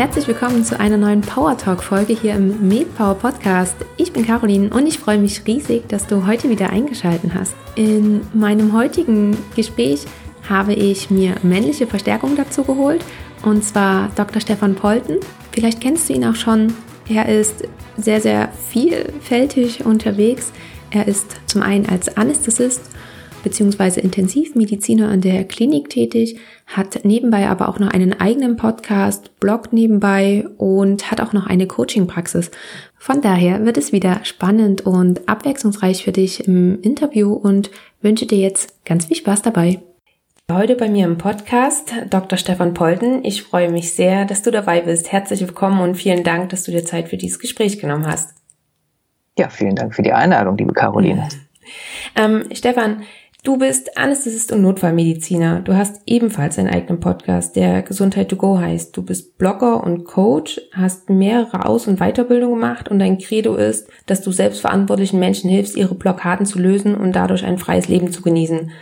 herzlich willkommen zu einer neuen Power Talk Folge hier im MedPower Podcast. Ich bin Caroline und ich freue mich riesig, dass du heute wieder eingeschaltet hast. In meinem heutigen Gespräch habe ich mir männliche Verstärkung dazu geholt und zwar Dr. Stefan Polten. Vielleicht kennst du ihn auch schon. Er ist sehr, sehr vielfältig unterwegs. Er ist zum einen als Anästhesist bzw. Intensivmediziner an der Klinik tätig, hat nebenbei aber auch noch einen eigenen Podcast, bloggt nebenbei und hat auch noch eine Coaching-Praxis. Von daher wird es wieder spannend und abwechslungsreich für dich im Interview und wünsche dir jetzt ganz viel Spaß dabei. Heute bei mir im Podcast Dr. Stefan Polten. Ich freue mich sehr, dass du dabei bist. Herzlich willkommen und vielen Dank, dass du dir Zeit für dieses Gespräch genommen hast. Ja, vielen Dank für die Einladung, liebe Caroline. Ähm, Stefan, Du bist Anästhesist und Notfallmediziner. Du hast ebenfalls einen eigenen Podcast, der Gesundheit to go heißt. Du bist Blogger und Coach, hast mehrere Aus- und Weiterbildungen gemacht und dein Credo ist, dass du selbstverantwortlichen Menschen hilfst, ihre Blockaden zu lösen und dadurch ein freies Leben zu genießen.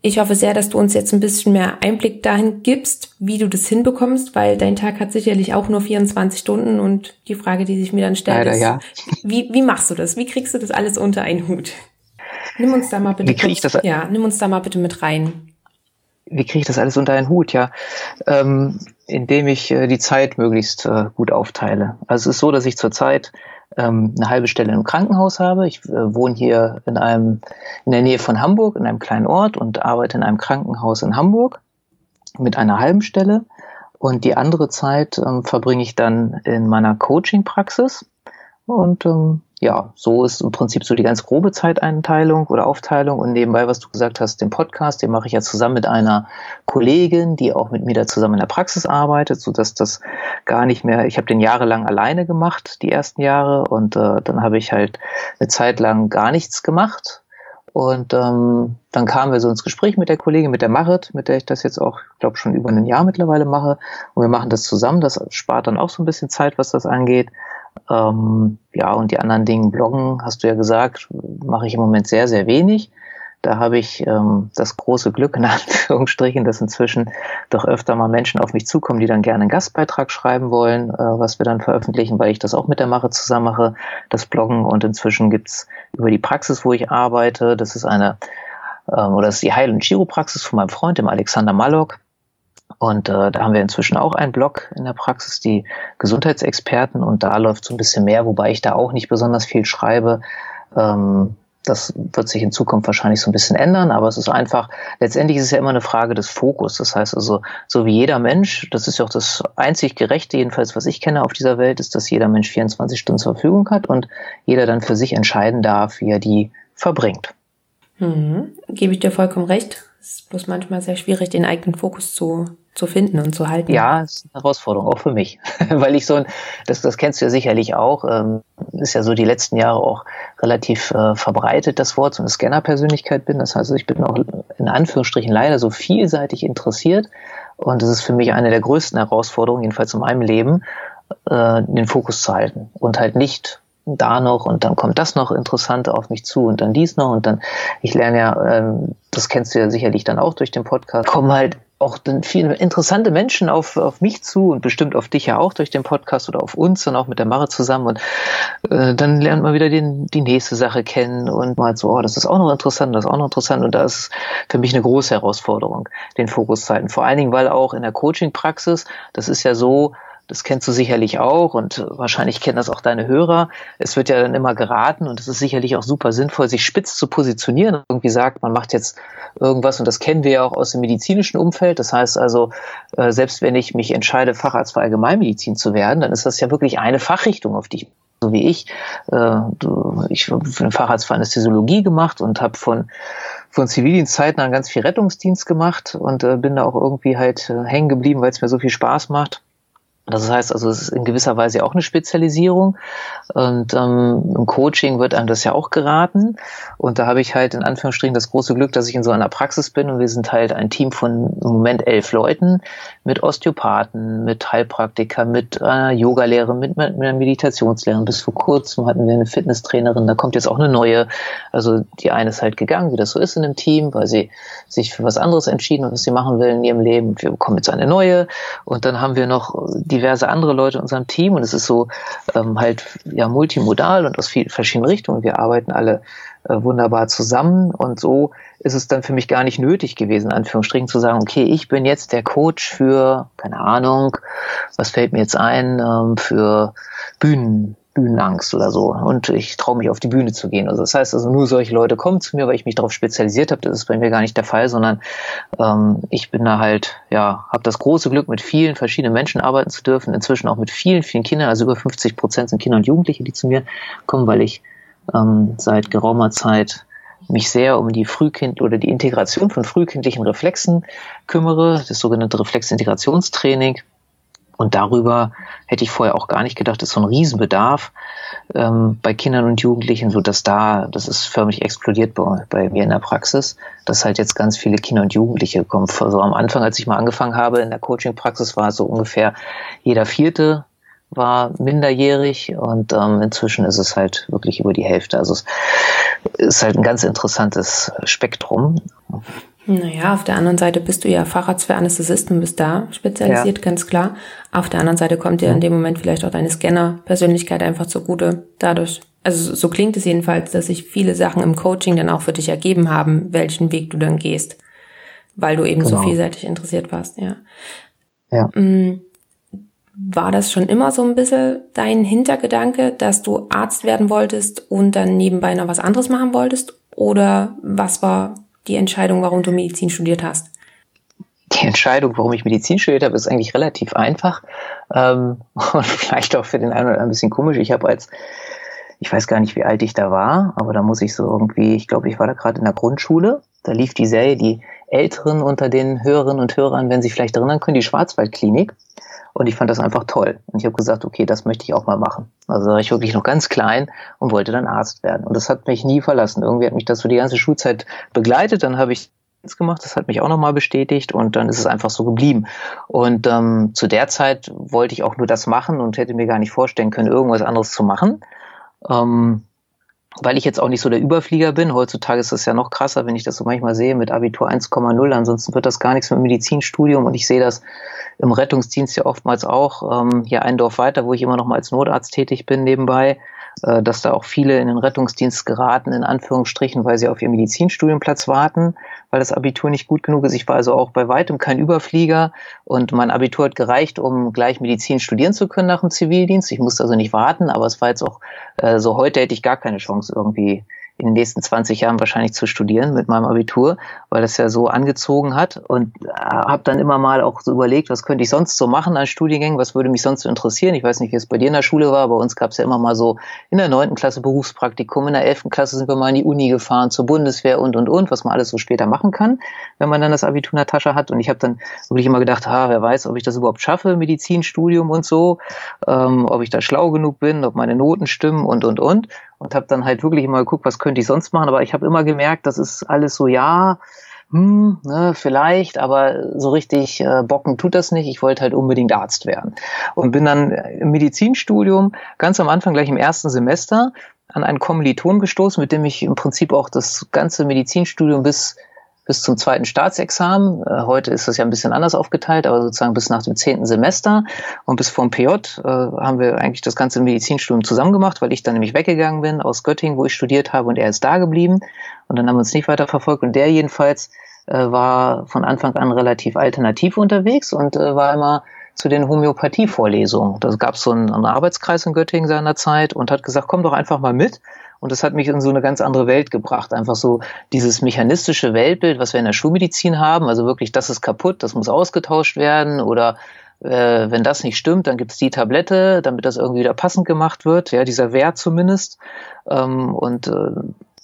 Ich hoffe sehr, dass du uns jetzt ein bisschen mehr Einblick dahin gibst, wie du das hinbekommst, weil dein Tag hat sicherlich auch nur 24 Stunden und die Frage, die sich mir dann stellt, Leider, ist, ja. wie, wie machst du das? Wie kriegst du das alles unter einen Hut? Nimm uns da mal bitte. Wie kriege ich das? Ja, nimm uns da mal bitte mit rein. Wie kriege ich das alles unter einen Hut? Ja, ähm, indem ich äh, die Zeit möglichst äh, gut aufteile. Also es ist so, dass ich zurzeit ähm, eine halbe Stelle im Krankenhaus habe. Ich äh, wohne hier in einem in der Nähe von Hamburg in einem kleinen Ort und arbeite in einem Krankenhaus in Hamburg mit einer halben Stelle. Und die andere Zeit ähm, verbringe ich dann in meiner Coaching-Praxis. Und ähm, ja, so ist im Prinzip so die ganz grobe Zeiteinteilung oder Aufteilung. Und nebenbei, was du gesagt hast, den Podcast, den mache ich ja zusammen mit einer Kollegin, die auch mit mir da zusammen in der Praxis arbeitet, so dass das gar nicht mehr, ich habe den jahrelang alleine gemacht, die ersten Jahre. Und äh, dann habe ich halt eine Zeit lang gar nichts gemacht. Und ähm, dann kamen wir so ins Gespräch mit der Kollegin, mit der Marit, mit der ich das jetzt auch, ich glaube, schon über ein Jahr mittlerweile mache. Und wir machen das zusammen. Das spart dann auch so ein bisschen Zeit, was das angeht. Ähm, ja, und die anderen Dinge, Bloggen, hast du ja gesagt, mache ich im Moment sehr, sehr wenig. Da habe ich ähm, das große Glück, in Anführungsstrichen, dass inzwischen doch öfter mal Menschen auf mich zukommen, die dann gerne einen Gastbeitrag schreiben wollen, äh, was wir dann veröffentlichen, weil ich das auch mit der Mache zusammen mache, das Bloggen. Und inzwischen gibt's über die Praxis, wo ich arbeite, das ist eine, ähm, oder das ist die Heil- und Chiropraxis von meinem Freund, dem Alexander Mallock. Und äh, da haben wir inzwischen auch einen Blog in der Praxis, die Gesundheitsexperten, und da läuft so ein bisschen mehr, wobei ich da auch nicht besonders viel schreibe. Ähm, das wird sich in Zukunft wahrscheinlich so ein bisschen ändern, aber es ist einfach, letztendlich ist es ja immer eine Frage des Fokus. Das heißt also, so wie jeder Mensch, das ist ja auch das einzig Gerechte, jedenfalls was ich kenne auf dieser Welt, ist, dass jeder Mensch 24 Stunden zur Verfügung hat und jeder dann für sich entscheiden darf, wie er die verbringt. Mhm. Gebe ich dir vollkommen recht. Es ist bloß manchmal sehr schwierig, den eigenen Fokus zu, zu finden und zu halten. Ja, ist eine Herausforderung, auch für mich. Weil ich so ein, das, das kennst du ja sicherlich auch, ähm, ist ja so die letzten Jahre auch relativ äh, verbreitet, das Wort, so eine Scanner-Persönlichkeit bin. Das heißt, ich bin auch in Anführungsstrichen leider so vielseitig interessiert. Und das ist für mich eine der größten Herausforderungen, jedenfalls in meinem Leben, äh, den Fokus zu halten und halt nicht da noch und dann kommt das noch interessant auf mich zu und dann dies noch und dann, ich lerne ja, ähm, das kennst du ja sicherlich dann auch durch den Podcast, kommen halt auch viele interessante Menschen auf, auf mich zu und bestimmt auf dich ja auch durch den Podcast oder auf uns und auch mit der Mare zusammen und äh, dann lernt man wieder den, die nächste Sache kennen und mal so, oh, das ist auch noch interessant, das ist auch noch interessant und da ist für mich eine große Herausforderung, den Fokus. Vor allen Dingen, weil auch in der Coaching-Praxis, das ist ja so, das kennst du sicherlich auch und wahrscheinlich kennen das auch deine Hörer. Es wird ja dann immer geraten und es ist sicherlich auch super sinnvoll, sich spitz zu positionieren. Irgendwie sagt, man macht jetzt irgendwas und das kennen wir ja auch aus dem medizinischen Umfeld. Das heißt also, äh, selbst wenn ich mich entscheide, Facharzt für Allgemeinmedizin zu werden, dann ist das ja wirklich eine Fachrichtung, auf die ich so wie ich. Äh, ich habe einen Facharzt für Anästhesiologie gemacht und habe von von Zivildienstzeiten an ganz viel Rettungsdienst gemacht und äh, bin da auch irgendwie halt hängen geblieben, weil es mir so viel Spaß macht. Das heißt also, es ist in gewisser Weise auch eine Spezialisierung. Und ähm, im Coaching wird einem das ja auch geraten. Und da habe ich halt in Anführungsstrichen das große Glück, dass ich in so einer Praxis bin und wir sind halt ein Team von im Moment elf Leuten mit Osteopathen, mit Heilpraktiker, mit äh, Yogalehrerin, mit, mit einer Meditationslehrerin. Bis vor kurzem hatten wir eine Fitnesstrainerin, da kommt jetzt auch eine neue. Also die eine ist halt gegangen, wie das so ist in einem Team, weil sie sich für was anderes entschieden hat, was sie machen will in ihrem Leben. Wir bekommen jetzt eine neue. Und dann haben wir noch die diverse andere Leute in unserem Team und es ist so ähm, halt ja multimodal und aus vielen verschiedenen Richtungen. Wir arbeiten alle äh, wunderbar zusammen und so ist es dann für mich gar nicht nötig gewesen, in Anführungsstrichen zu sagen, okay, ich bin jetzt der Coach für, keine Ahnung, was fällt mir jetzt ein, ähm, für Bühnen, Bühnenangst oder so. Und ich traue mich auf die Bühne zu gehen. Also das heißt also, nur solche Leute kommen zu mir, weil ich mich darauf spezialisiert habe. Das ist bei mir gar nicht der Fall, sondern ähm, ich bin da halt, ja, habe das große Glück, mit vielen verschiedenen Menschen arbeiten zu dürfen. Inzwischen auch mit vielen, vielen Kindern. Also über 50 Prozent sind Kinder und Jugendliche, die zu mir kommen, weil ich ähm, seit geraumer Zeit mich sehr um die Frühkind oder die Integration von frühkindlichen Reflexen kümmere, das sogenannte Reflexintegrationstraining. Und darüber hätte ich vorher auch gar nicht gedacht, ist so ein Riesenbedarf ähm, bei Kindern und Jugendlichen, so dass da, das ist förmlich explodiert bei, bei, mir in der Praxis, dass halt jetzt ganz viele Kinder und Jugendliche kommen. Also am Anfang, als ich mal angefangen habe in der Coaching-Praxis, war so ungefähr jeder vierte war minderjährig und ähm, inzwischen ist es halt wirklich über die Hälfte. Also es ist halt ein ganz interessantes Spektrum. Naja, auf der anderen Seite bist du ja Facharzt für Anästhesisten, bist da spezialisiert, ja. ganz klar. Auf der anderen Seite kommt dir in dem Moment vielleicht auch deine Scanner-Persönlichkeit einfach zugute. Dadurch, also so klingt es jedenfalls, dass sich viele Sachen im Coaching dann auch für dich ergeben haben, welchen Weg du dann gehst. Weil du eben genau. so vielseitig interessiert warst, ja. Ja. Mm, war das schon immer so ein bisschen dein Hintergedanke, dass du Arzt werden wolltest und dann nebenbei noch was anderes machen wolltest? Oder was war die Entscheidung, warum du Medizin studiert hast? Die Entscheidung, warum ich Medizin studiert habe, ist eigentlich relativ einfach ähm, und vielleicht auch für den einen oder anderen ein bisschen komisch. Ich habe als, ich weiß gar nicht, wie alt ich da war, aber da muss ich so irgendwie, ich glaube, ich war da gerade in der Grundschule. Da lief die Serie, die Älteren unter den Hörerinnen und Hörern, wenn Sie vielleicht erinnern können, die Schwarzwaldklinik. Und ich fand das einfach toll. Und ich habe gesagt, okay, das möchte ich auch mal machen. Also war ich wirklich noch ganz klein und wollte dann Arzt werden. Und das hat mich nie verlassen. Irgendwie hat mich das so die ganze Schulzeit begleitet. Dann habe ich gemacht, das hat mich auch nochmal bestätigt und dann ist es einfach so geblieben. Und ähm, zu der Zeit wollte ich auch nur das machen und hätte mir gar nicht vorstellen können, irgendwas anderes zu machen. Ähm, weil ich jetzt auch nicht so der Überflieger bin. Heutzutage ist das ja noch krasser, wenn ich das so manchmal sehe mit Abitur 1,0. Ansonsten wird das gar nichts mit Medizinstudium und ich sehe das im Rettungsdienst ja oftmals auch. Ähm, hier ein Dorf weiter, wo ich immer noch mal als Notarzt tätig bin nebenbei, äh, dass da auch viele in den Rettungsdienst geraten, in Anführungsstrichen, weil sie auf ihr Medizinstudienplatz warten, weil das Abitur nicht gut genug ist. Ich war also auch bei weitem kein Überflieger und mein Abitur hat gereicht, um gleich Medizin studieren zu können nach dem Zivildienst. Ich musste also nicht warten, aber es war jetzt auch äh, so, heute hätte ich gar keine Chance irgendwie in den nächsten 20 Jahren wahrscheinlich zu studieren mit meinem Abitur, weil das ja so angezogen hat und äh, habe dann immer mal auch so überlegt, was könnte ich sonst so machen an Studiengängen, was würde mich sonst so interessieren. Ich weiß nicht, wie es bei dir in der Schule war, bei uns gab es ja immer mal so in der neunten Klasse Berufspraktikum, in der elften Klasse sind wir mal in die Uni gefahren, zur Bundeswehr und, und, und, was man alles so später machen kann, wenn man dann das Abitur in der Tasche hat. Und ich habe dann wirklich immer gedacht, ha, wer weiß, ob ich das überhaupt schaffe, Medizinstudium und so, ähm, ob ich da schlau genug bin, ob meine Noten stimmen und, und, und und habe dann halt wirklich immer geguckt, was könnte ich sonst machen. Aber ich habe immer gemerkt, das ist alles so, ja, hm, ne, vielleicht, aber so richtig äh, bocken tut das nicht. Ich wollte halt unbedingt Arzt werden. Und bin dann im Medizinstudium ganz am Anfang, gleich im ersten Semester, an einen Kommiliton gestoßen, mit dem ich im Prinzip auch das ganze Medizinstudium bis bis zum zweiten Staatsexamen. Äh, heute ist das ja ein bisschen anders aufgeteilt, aber sozusagen bis nach dem zehnten Semester und bis vom PJ äh, haben wir eigentlich das ganze Medizinstudium zusammen gemacht, weil ich dann nämlich weggegangen bin aus Göttingen, wo ich studiert habe und er ist da geblieben und dann haben wir uns nicht weiter verfolgt und der jedenfalls äh, war von Anfang an relativ alternativ unterwegs und äh, war immer zu den Homöopathie-Vorlesungen. Da gab es so einen, einen Arbeitskreis in Göttingen seinerzeit und hat gesagt, komm doch einfach mal mit. Und das hat mich in so eine ganz andere Welt gebracht. Einfach so dieses mechanistische Weltbild, was wir in der Schulmedizin haben. Also wirklich, das ist kaputt, das muss ausgetauscht werden. Oder äh, wenn das nicht stimmt, dann gibt's die Tablette, damit das irgendwie wieder passend gemacht wird. Ja, dieser Wert zumindest. Ähm, und äh,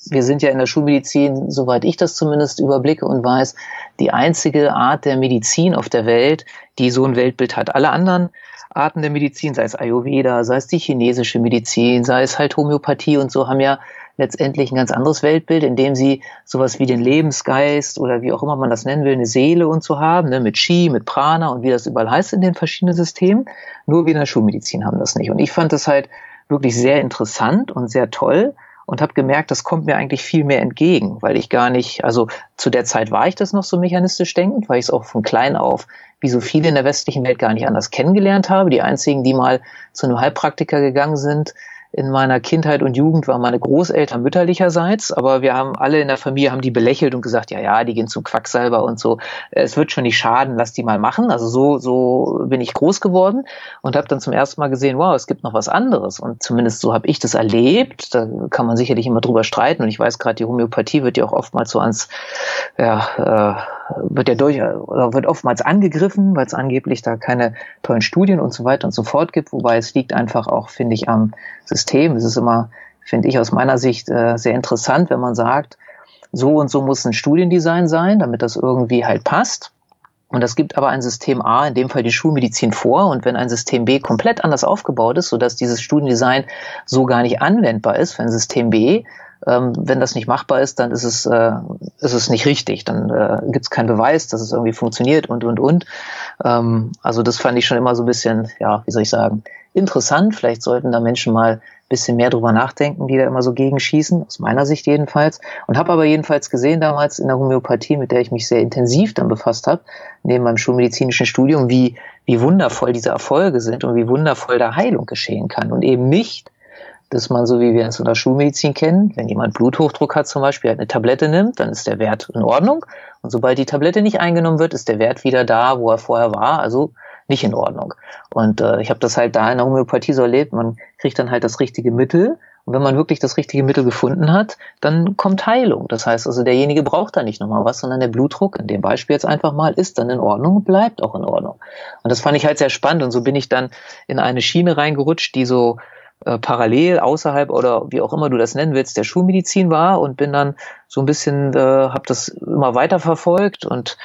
wir sind ja in der Schulmedizin, soweit ich das zumindest überblicke und weiß, die einzige Art der Medizin auf der Welt, die so ein Weltbild hat. Alle anderen Arten der Medizin, sei es Ayurveda, sei es die chinesische Medizin, sei es halt Homöopathie und so, haben ja letztendlich ein ganz anderes Weltbild, in dem sie sowas wie den Lebensgeist oder wie auch immer man das nennen will, eine Seele und so haben, ne, mit Chi, mit Prana und wie das überall heißt in den verschiedenen Systemen. Nur wir in der Schulmedizin haben das nicht. Und ich fand das halt wirklich sehr interessant und sehr toll und habe gemerkt, das kommt mir eigentlich viel mehr entgegen, weil ich gar nicht, also zu der Zeit war ich das noch so mechanistisch denkend, weil ich es auch von klein auf, wie so viele in der westlichen Welt, gar nicht anders kennengelernt habe. Die einzigen, die mal zu einem Heilpraktiker gegangen sind, in meiner Kindheit und Jugend waren meine Großeltern mütterlicherseits, aber wir haben alle in der Familie haben die belächelt und gesagt, ja, ja, die gehen zum Quacksalber und so. Es wird schon nicht schaden, lass die mal machen. Also so so bin ich groß geworden und habe dann zum ersten Mal gesehen, wow, es gibt noch was anderes und zumindest so habe ich das erlebt. Da kann man sicherlich immer drüber streiten und ich weiß gerade, die Homöopathie wird ja auch oftmals so ans ja, äh, wird ja durch oder wird oftmals angegriffen, weil es angeblich da keine tollen Studien und so weiter und so fort gibt, wobei es liegt einfach auch, finde ich, am System. Es ist immer, finde ich aus meiner Sicht äh, sehr interessant, wenn man sagt, so und so muss ein Studiendesign sein, damit das irgendwie halt passt. Und das gibt aber ein System A, in dem Fall die Schulmedizin vor. Und wenn ein System B komplett anders aufgebaut ist, sodass dieses Studiendesign so gar nicht anwendbar ist für ein System B, ähm, wenn das nicht machbar ist, dann ist es, äh, ist es nicht richtig. Dann äh, gibt es keinen Beweis, dass es irgendwie funktioniert und, und, und. Ähm, also das fand ich schon immer so ein bisschen, ja, wie soll ich sagen, interessant. Vielleicht sollten da Menschen mal ein bisschen mehr drüber nachdenken, die da immer so gegenschießen, aus meiner Sicht jedenfalls. Und habe aber jedenfalls gesehen damals in der Homöopathie, mit der ich mich sehr intensiv dann befasst habe, neben meinem schulmedizinischen Studium, wie, wie wundervoll diese Erfolge sind und wie wundervoll da Heilung geschehen kann. Und eben nicht dass man, so wie wir es in der Schulmedizin kennen, wenn jemand Bluthochdruck hat zum Beispiel, eine Tablette nimmt, dann ist der Wert in Ordnung. Und sobald die Tablette nicht eingenommen wird, ist der Wert wieder da, wo er vorher war, also nicht in Ordnung. Und äh, ich habe das halt da in der Homöopathie so erlebt, man kriegt dann halt das richtige Mittel. Und wenn man wirklich das richtige Mittel gefunden hat, dann kommt Heilung. Das heißt also, derjenige braucht da nicht nochmal was, sondern der Blutdruck, in dem Beispiel jetzt einfach mal, ist dann in Ordnung und bleibt auch in Ordnung. Und das fand ich halt sehr spannend. Und so bin ich dann in eine Schiene reingerutscht, die so äh, parallel außerhalb oder wie auch immer du das nennen willst, der Schulmedizin war und bin dann so ein bisschen, äh, habe das immer weiter verfolgt und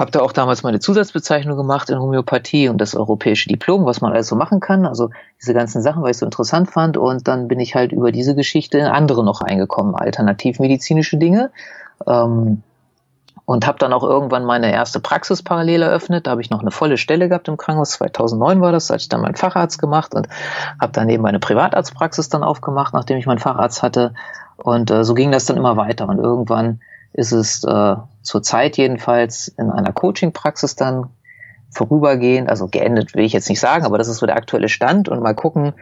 habe da auch damals meine Zusatzbezeichnung gemacht in Homöopathie und das europäische Diplom, was man alles so machen kann. Also diese ganzen Sachen, weil ich so interessant fand. Und dann bin ich halt über diese Geschichte in andere noch eingekommen, alternativmedizinische Dinge. Ähm, und habe dann auch irgendwann meine erste Praxis parallel eröffnet. Da habe ich noch eine volle Stelle gehabt im Krankenhaus. 2009 war das, da hatte ich dann meinen Facharzt gemacht und habe daneben meine Privatarztpraxis dann aufgemacht, nachdem ich meinen Facharzt hatte. Und äh, so ging das dann immer weiter. Und irgendwann ist es äh, zur Zeit jedenfalls in einer Coaching-Praxis dann vorübergehend, also geendet will ich jetzt nicht sagen, aber das ist so der aktuelle Stand und mal gucken,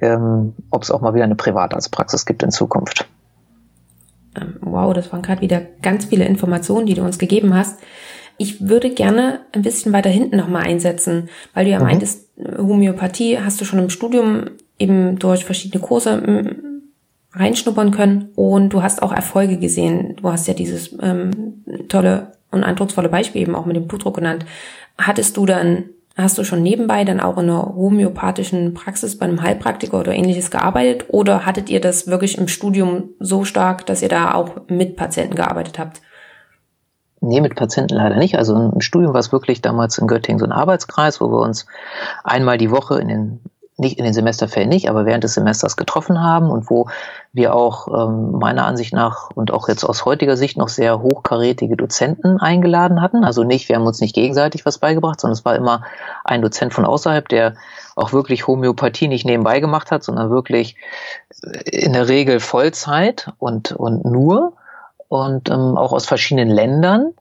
ähm, ob es auch mal wieder eine Privatarztpraxis gibt in Zukunft. Ähm, wow, das waren gerade wieder ganz viele Informationen, die du uns gegeben hast. Ich würde gerne ein bisschen weiter hinten nochmal einsetzen, weil du ja mhm. meintest, Homöopathie hast du schon im Studium eben durch verschiedene Kurse mm, reinschnuppern können und du hast auch Erfolge gesehen. Du hast ja dieses ähm, tolle und eindrucksvolle Beispiel eben auch mit dem Blutdruck genannt. Hattest du dann Hast du schon nebenbei dann auch in einer homöopathischen Praxis bei einem Heilpraktiker oder ähnliches gearbeitet? Oder hattet ihr das wirklich im Studium so stark, dass ihr da auch mit Patienten gearbeitet habt? Nee, mit Patienten leider nicht. Also im Studium war es wirklich damals in Göttingen so ein Arbeitskreis, wo wir uns einmal die Woche in den nicht in den Semesterferien nicht, aber während des Semesters getroffen haben und wo wir auch ähm, meiner Ansicht nach und auch jetzt aus heutiger Sicht noch sehr hochkarätige Dozenten eingeladen hatten. Also nicht, wir haben uns nicht gegenseitig was beigebracht, sondern es war immer ein Dozent von außerhalb, der auch wirklich Homöopathie nicht nebenbei gemacht hat, sondern wirklich in der Regel Vollzeit und, und nur und ähm, auch aus verschiedenen Ländern.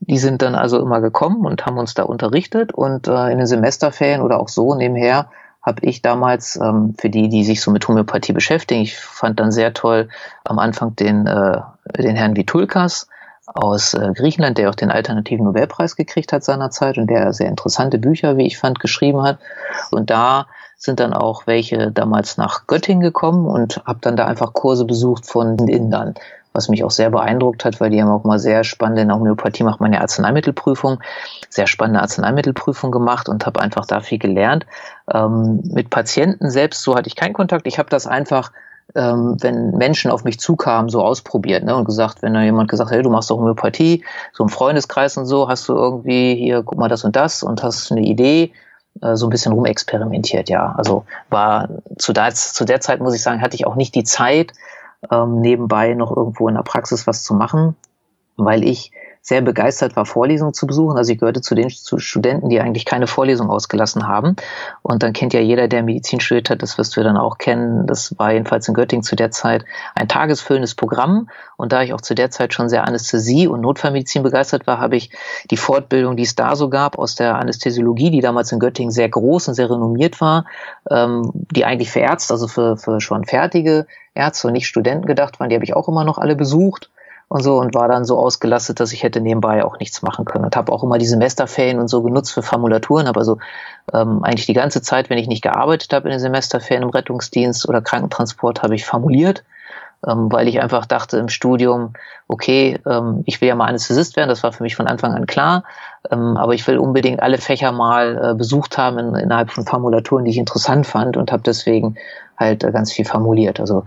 Die sind dann also immer gekommen und haben uns da unterrichtet und äh, in den Semesterferien oder auch so nebenher habe ich damals ähm, für die, die sich so mit Homöopathie beschäftigen, ich fand dann sehr toll am Anfang den, äh, den Herrn Vitulkas aus äh, Griechenland, der auch den alternativen Nobelpreis gekriegt hat seinerzeit und der sehr interessante Bücher, wie ich fand, geschrieben hat. Und da sind dann auch welche damals nach Göttingen gekommen und habe dann da einfach Kurse besucht von den Indern was mich auch sehr beeindruckt hat, weil die haben auch mal sehr spannende, in der Homöopathie macht man ja Arzneimittelprüfung, sehr spannende Arzneimittelprüfung gemacht und habe einfach da viel gelernt. Ähm, mit Patienten selbst, so hatte ich keinen Kontakt. Ich habe das einfach ähm, wenn Menschen auf mich zukamen, so ausprobiert ne, und gesagt, wenn da jemand gesagt hat, hey, du machst doch Homöopathie, so im Freundeskreis und so, hast du irgendwie hier, guck mal das und das und hast eine Idee, äh, so ein bisschen rumexperimentiert, ja. Also war zu der, zu der Zeit, muss ich sagen, hatte ich auch nicht die Zeit, ähm, nebenbei noch irgendwo in der Praxis was zu machen, weil ich sehr begeistert war, Vorlesungen zu besuchen. Also ich gehörte zu den zu Studenten, die eigentlich keine Vorlesung ausgelassen haben. Und dann kennt ja jeder, der Medizin studiert hat, das wirst du dann auch kennen. Das war jedenfalls in Göttingen zu der Zeit ein tagesfüllendes Programm. Und da ich auch zu der Zeit schon sehr Anästhesie und Notfallmedizin begeistert war, habe ich die Fortbildung, die es da so gab, aus der Anästhesiologie, die damals in Göttingen sehr groß und sehr renommiert war, ähm, die eigentlich für Ärzte, also für, für schon fertige Ärzte und nicht Studenten gedacht waren, die habe ich auch immer noch alle besucht und so und war dann so ausgelastet, dass ich hätte nebenbei auch nichts machen können und habe auch immer die Semesterferien und so genutzt für Formulaturen, habe also ähm, eigentlich die ganze Zeit, wenn ich nicht gearbeitet habe in den Semesterferien im Rettungsdienst oder Krankentransport, habe ich formuliert ähm, weil ich einfach dachte im Studium, okay, ähm, ich will ja mal Anästhesist werden, das war für mich von Anfang an klar, ähm, aber ich will unbedingt alle Fächer mal äh, besucht haben in, innerhalb von Formulaturen, die ich interessant fand und habe deswegen halt äh, ganz viel formuliert. Also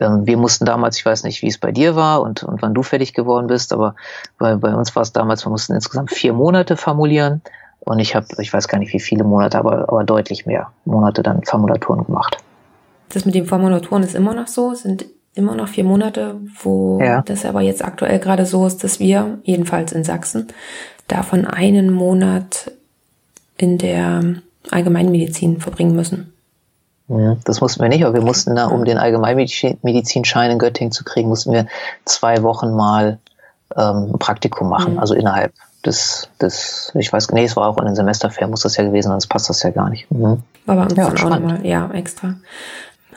ähm, wir mussten damals, ich weiß nicht, wie es bei dir war und, und wann du fertig geworden bist, aber bei, bei uns war es damals, wir mussten insgesamt vier Monate formulieren und ich habe, ich weiß gar nicht wie viele Monate, aber, aber deutlich mehr Monate dann Formulaturen gemacht. Das mit den Formulaturen ist immer noch so? Sind immer noch vier Monate, wo ja. das aber jetzt aktuell gerade so ist, dass wir, jedenfalls in Sachsen, davon einen Monat in der Allgemeinmedizin verbringen müssen. Ja, das mussten wir nicht, aber wir mussten da, um den Allgemeinmedizinschein in Göttingen zu kriegen, mussten wir zwei Wochen mal ähm, ein Praktikum machen, mhm. also innerhalb des, des, ich weiß, nee, es war auch in den Semesterferien, muss das ja gewesen, sonst passt das ja gar nicht. Mhm. War bei uns ja, auch nochmal, ja, extra.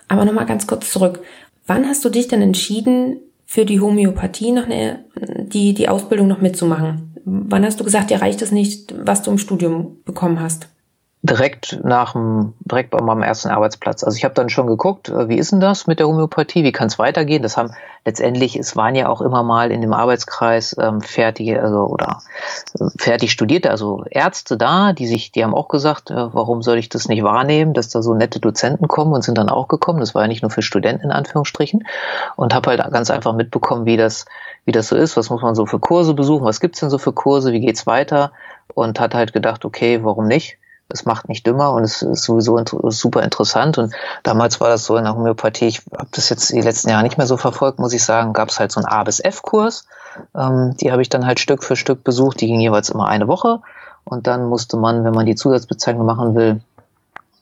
Aber nochmal ganz kurz zurück. Wann hast du dich denn entschieden, für die Homöopathie noch eine, die, die Ausbildung noch mitzumachen? Wann hast du gesagt, dir reicht es nicht, was du im Studium bekommen hast? direkt nach dem, direkt bei meinem ersten Arbeitsplatz. Also ich habe dann schon geguckt, äh, wie ist denn das mit der Homöopathie, wie kann es weitergehen? Das haben letztendlich, es waren ja auch immer mal in dem Arbeitskreis ähm, fertige also, oder äh, fertig Studierte, also Ärzte da, die sich, die haben auch gesagt, äh, warum soll ich das nicht wahrnehmen, dass da so nette Dozenten kommen und sind dann auch gekommen. Das war ja nicht nur für Studenten in Anführungsstrichen und habe halt ganz einfach mitbekommen, wie das, wie das so ist, was muss man so für Kurse besuchen, was gibt's denn so für Kurse, wie geht's weiter und hat halt gedacht, okay, warum nicht? es macht nicht dümmer und es ist sowieso inter super interessant. Und damals war das so in der Homöopathie, ich habe das jetzt die letzten Jahre nicht mehr so verfolgt, muss ich sagen, gab es halt so einen A bis F-Kurs. Ähm, die habe ich dann halt Stück für Stück besucht, die ging jeweils immer eine Woche. Und dann musste man, wenn man die Zusatzbezeichnung machen will,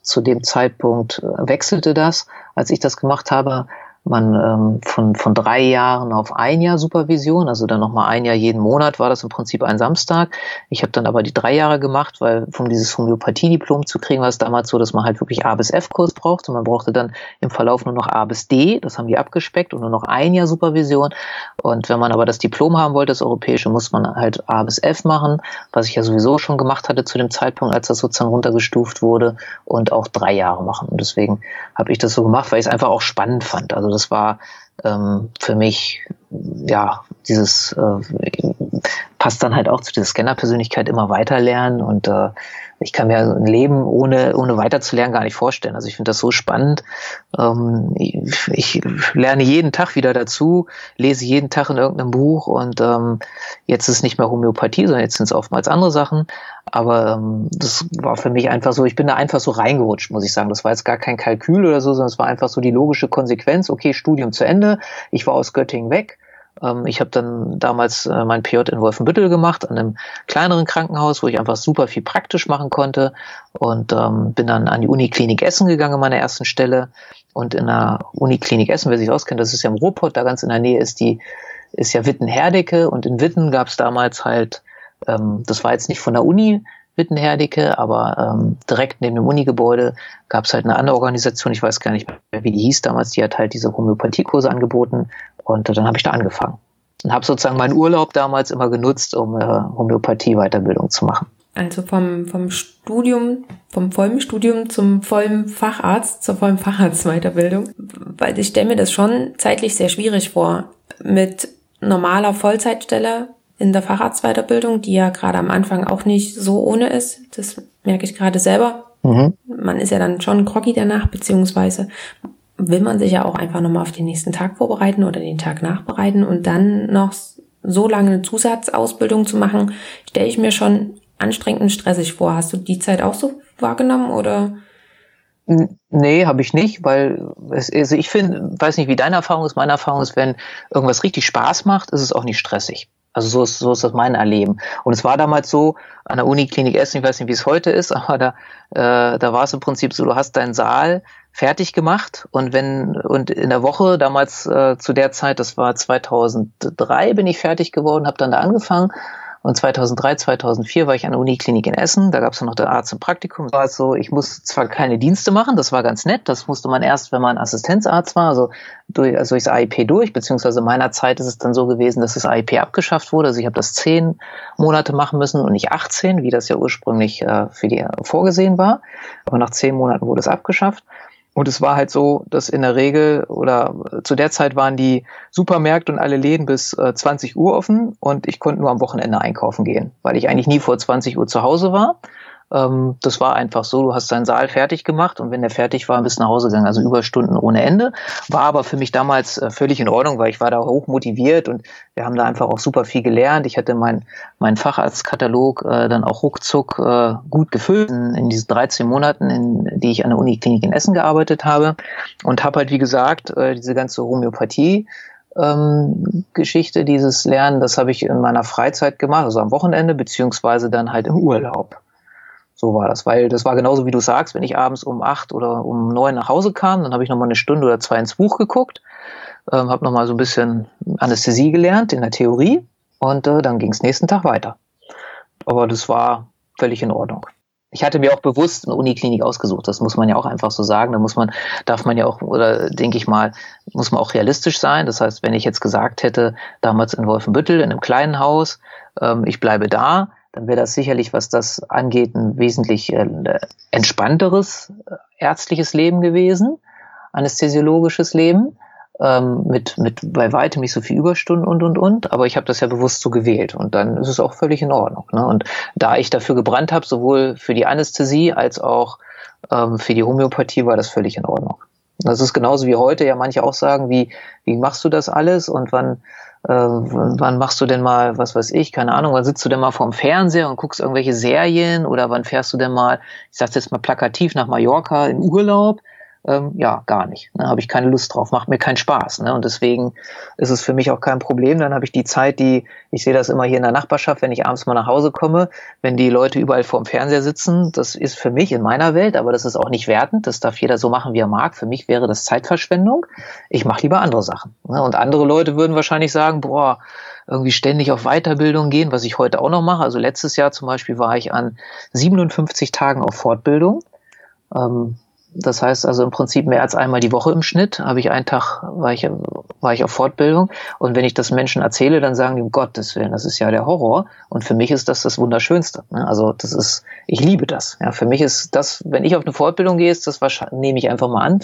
zu dem Zeitpunkt äh, wechselte das. Als ich das gemacht habe, man ähm, von, von drei Jahren auf ein Jahr Supervision, also dann nochmal ein Jahr jeden Monat war das im Prinzip ein Samstag. Ich habe dann aber die drei Jahre gemacht, weil um dieses Homöopathie-Diplom zu kriegen, war es damals so, dass man halt wirklich A bis F-Kurs brauchte. Man brauchte dann im Verlauf nur noch A bis D, das haben die abgespeckt und nur noch ein Jahr Supervision. Und wenn man aber das Diplom haben wollte, das europäische, muss man halt A bis F machen, was ich ja sowieso schon gemacht hatte zu dem Zeitpunkt, als das sozusagen runtergestuft wurde und auch drei Jahre machen. Und deswegen habe ich das so gemacht, weil ich es einfach auch spannend fand. Also das war ähm, für mich ja dieses äh, passt dann halt auch zu dieser Scanner-Persönlichkeit immer weiter lernen und äh, ich kann mir ein Leben ohne, ohne weiterzulernen gar nicht vorstellen. Also ich finde das so spannend. Ähm, ich, ich, lerne jeden Tag wieder dazu, lese jeden Tag in irgendeinem Buch und ähm, jetzt ist es nicht mehr Homöopathie, sondern jetzt sind es oftmals andere Sachen. Aber ähm, das war für mich einfach so, ich bin da einfach so reingerutscht, muss ich sagen. Das war jetzt gar kein Kalkül oder so, sondern es war einfach so die logische Konsequenz. Okay, Studium zu Ende. Ich war aus Göttingen weg ähm, ich habe dann damals äh, mein PJ in Wolfenbüttel gemacht, an einem kleineren Krankenhaus, wo ich einfach super viel praktisch machen konnte und ähm, bin dann an die Uniklinik Essen gegangen an meiner ersten Stelle. Und in der Uniklinik Essen, wer sich auskennt, das ist ja im Ruhrpott, da ganz in der Nähe ist die, ist ja Witten-Herdecke und in Witten gab es damals halt, ähm, das war jetzt nicht von der Uni, Wittenherdecke, aber ähm, direkt neben dem Unigebäude gab es halt eine andere Organisation, ich weiß gar nicht mehr, wie die hieß damals, die hat halt diese Homöopathiekurse angeboten und dann habe ich da angefangen. Und habe sozusagen meinen Urlaub damals immer genutzt, um äh, Homöopathie-Weiterbildung zu machen. Also vom, vom Studium, vom vollen Studium zum vollen Facharzt, zur vollen Facharztweiterbildung. Weil ich stelle mir das schon zeitlich sehr schwierig vor. Mit normaler Vollzeitstelle in der Facharztweiterbildung, die ja gerade am Anfang auch nicht so ohne ist. Das merke ich gerade selber. Mhm. Man ist ja dann schon groggy danach, beziehungsweise will man sich ja auch einfach nochmal auf den nächsten Tag vorbereiten oder den Tag nachbereiten und dann noch so lange eine Zusatzausbildung zu machen, stelle ich mir schon anstrengend und stressig vor. Hast du die Zeit auch so wahrgenommen oder? Nee, habe ich nicht, weil es, also ich finde, weiß nicht, wie deine Erfahrung ist, meine Erfahrung ist, wenn irgendwas richtig Spaß macht, ist es auch nicht stressig. Also so ist, so ist das mein Erleben. Und es war damals so, an der Uniklinik Essen, ich weiß nicht, wie es heute ist, aber da, äh, da war es im Prinzip so, du hast deinen Saal fertig gemacht und wenn, und in der Woche, damals äh, zu der Zeit, das war 2003, bin ich fertig geworden, habe dann da angefangen und 2003, 2004 war ich an der Uniklinik in Essen. Da gab es noch den Arzt im Praktikum. War so, ich muss zwar keine Dienste machen, das war ganz nett. Das musste man erst, wenn man Assistenzarzt war, also durch, also durchs AIP durch, beziehungsweise in meiner Zeit ist es dann so gewesen, dass das AIP abgeschafft wurde. Also ich habe das zehn Monate machen müssen und nicht 18, wie das ja ursprünglich äh, für die vorgesehen war. Aber nach zehn Monaten wurde es abgeschafft. Und es war halt so, dass in der Regel oder zu der Zeit waren die Supermärkte und alle Läden bis äh, 20 Uhr offen und ich konnte nur am Wochenende einkaufen gehen, weil ich eigentlich nie vor 20 Uhr zu Hause war. Ähm, das war einfach so, du hast deinen Saal fertig gemacht und wenn der fertig war, bist du nach Hause gegangen, also Überstunden ohne Ende. War aber für mich damals äh, völlig in Ordnung, weil ich war da hoch motiviert und wir haben da einfach auch super viel gelernt. Ich hatte meinen mein Facharztkatalog äh, dann auch ruckzuck äh, gut gefüllt in, in diesen 13 Monaten, in die ich an der Uniklinik in Essen gearbeitet habe und habe halt, wie gesagt, äh, diese ganze Homöopathie ähm, Geschichte, dieses Lernen, das habe ich in meiner Freizeit gemacht, also am Wochenende, beziehungsweise dann halt im Urlaub. So war das, weil das war genauso wie du sagst, wenn ich abends um acht oder um neun nach Hause kam, dann habe ich nochmal eine Stunde oder zwei ins Buch geguckt, ähm, habe nochmal so ein bisschen Anästhesie gelernt in der Theorie und äh, dann ging es nächsten Tag weiter. Aber das war völlig in Ordnung. Ich hatte mir auch bewusst eine Uniklinik ausgesucht. Das muss man ja auch einfach so sagen. Da muss man, darf man ja auch, oder denke ich mal, muss man auch realistisch sein. Das heißt, wenn ich jetzt gesagt hätte, damals in Wolfenbüttel, in einem kleinen Haus, ähm, ich bleibe da, dann wäre das sicherlich, was das angeht, ein wesentlich äh, entspannteres äh, ärztliches Leben gewesen, anästhesiologisches Leben, ähm, mit, mit bei weitem nicht so viel Überstunden und und und, aber ich habe das ja bewusst so gewählt und dann ist es auch völlig in Ordnung. Ne? Und da ich dafür gebrannt habe, sowohl für die Anästhesie als auch ähm, für die Homöopathie, war das völlig in Ordnung. Das ist genauso wie heute ja manche auch sagen, wie, wie machst du das alles und wann äh, wann machst du denn mal, was weiß ich, keine Ahnung, wann sitzt du denn mal vorm Fernseher und guckst irgendwelche Serien oder wann fährst du denn mal, ich sag's jetzt mal plakativ, nach Mallorca in Urlaub? Ähm, ja, gar nicht. Ne, habe ich keine Lust drauf, macht mir keinen Spaß. Ne? Und deswegen ist es für mich auch kein Problem. Dann habe ich die Zeit, die, ich sehe das immer hier in der Nachbarschaft, wenn ich abends mal nach Hause komme, wenn die Leute überall vorm Fernseher sitzen, das ist für mich in meiner Welt, aber das ist auch nicht wertend, das darf jeder so machen, wie er mag. Für mich wäre das Zeitverschwendung. Ich mache lieber andere Sachen. Ne? Und andere Leute würden wahrscheinlich sagen, boah, irgendwie ständig auf Weiterbildung gehen, was ich heute auch noch mache. Also letztes Jahr zum Beispiel war ich an 57 Tagen auf Fortbildung. Ähm, das heißt also im Prinzip mehr als einmal die Woche im Schnitt habe ich einen Tag, war ich, war ich auf Fortbildung. Und wenn ich das Menschen erzähle, dann sagen die, um Gottes Willen, das ist ja der Horror. Und für mich ist das das Wunderschönste. Ne? Also das ist, ich liebe das. Ja, für mich ist das, wenn ich auf eine Fortbildung gehe, ist das wahrscheinlich, nehme ich einfach mal an,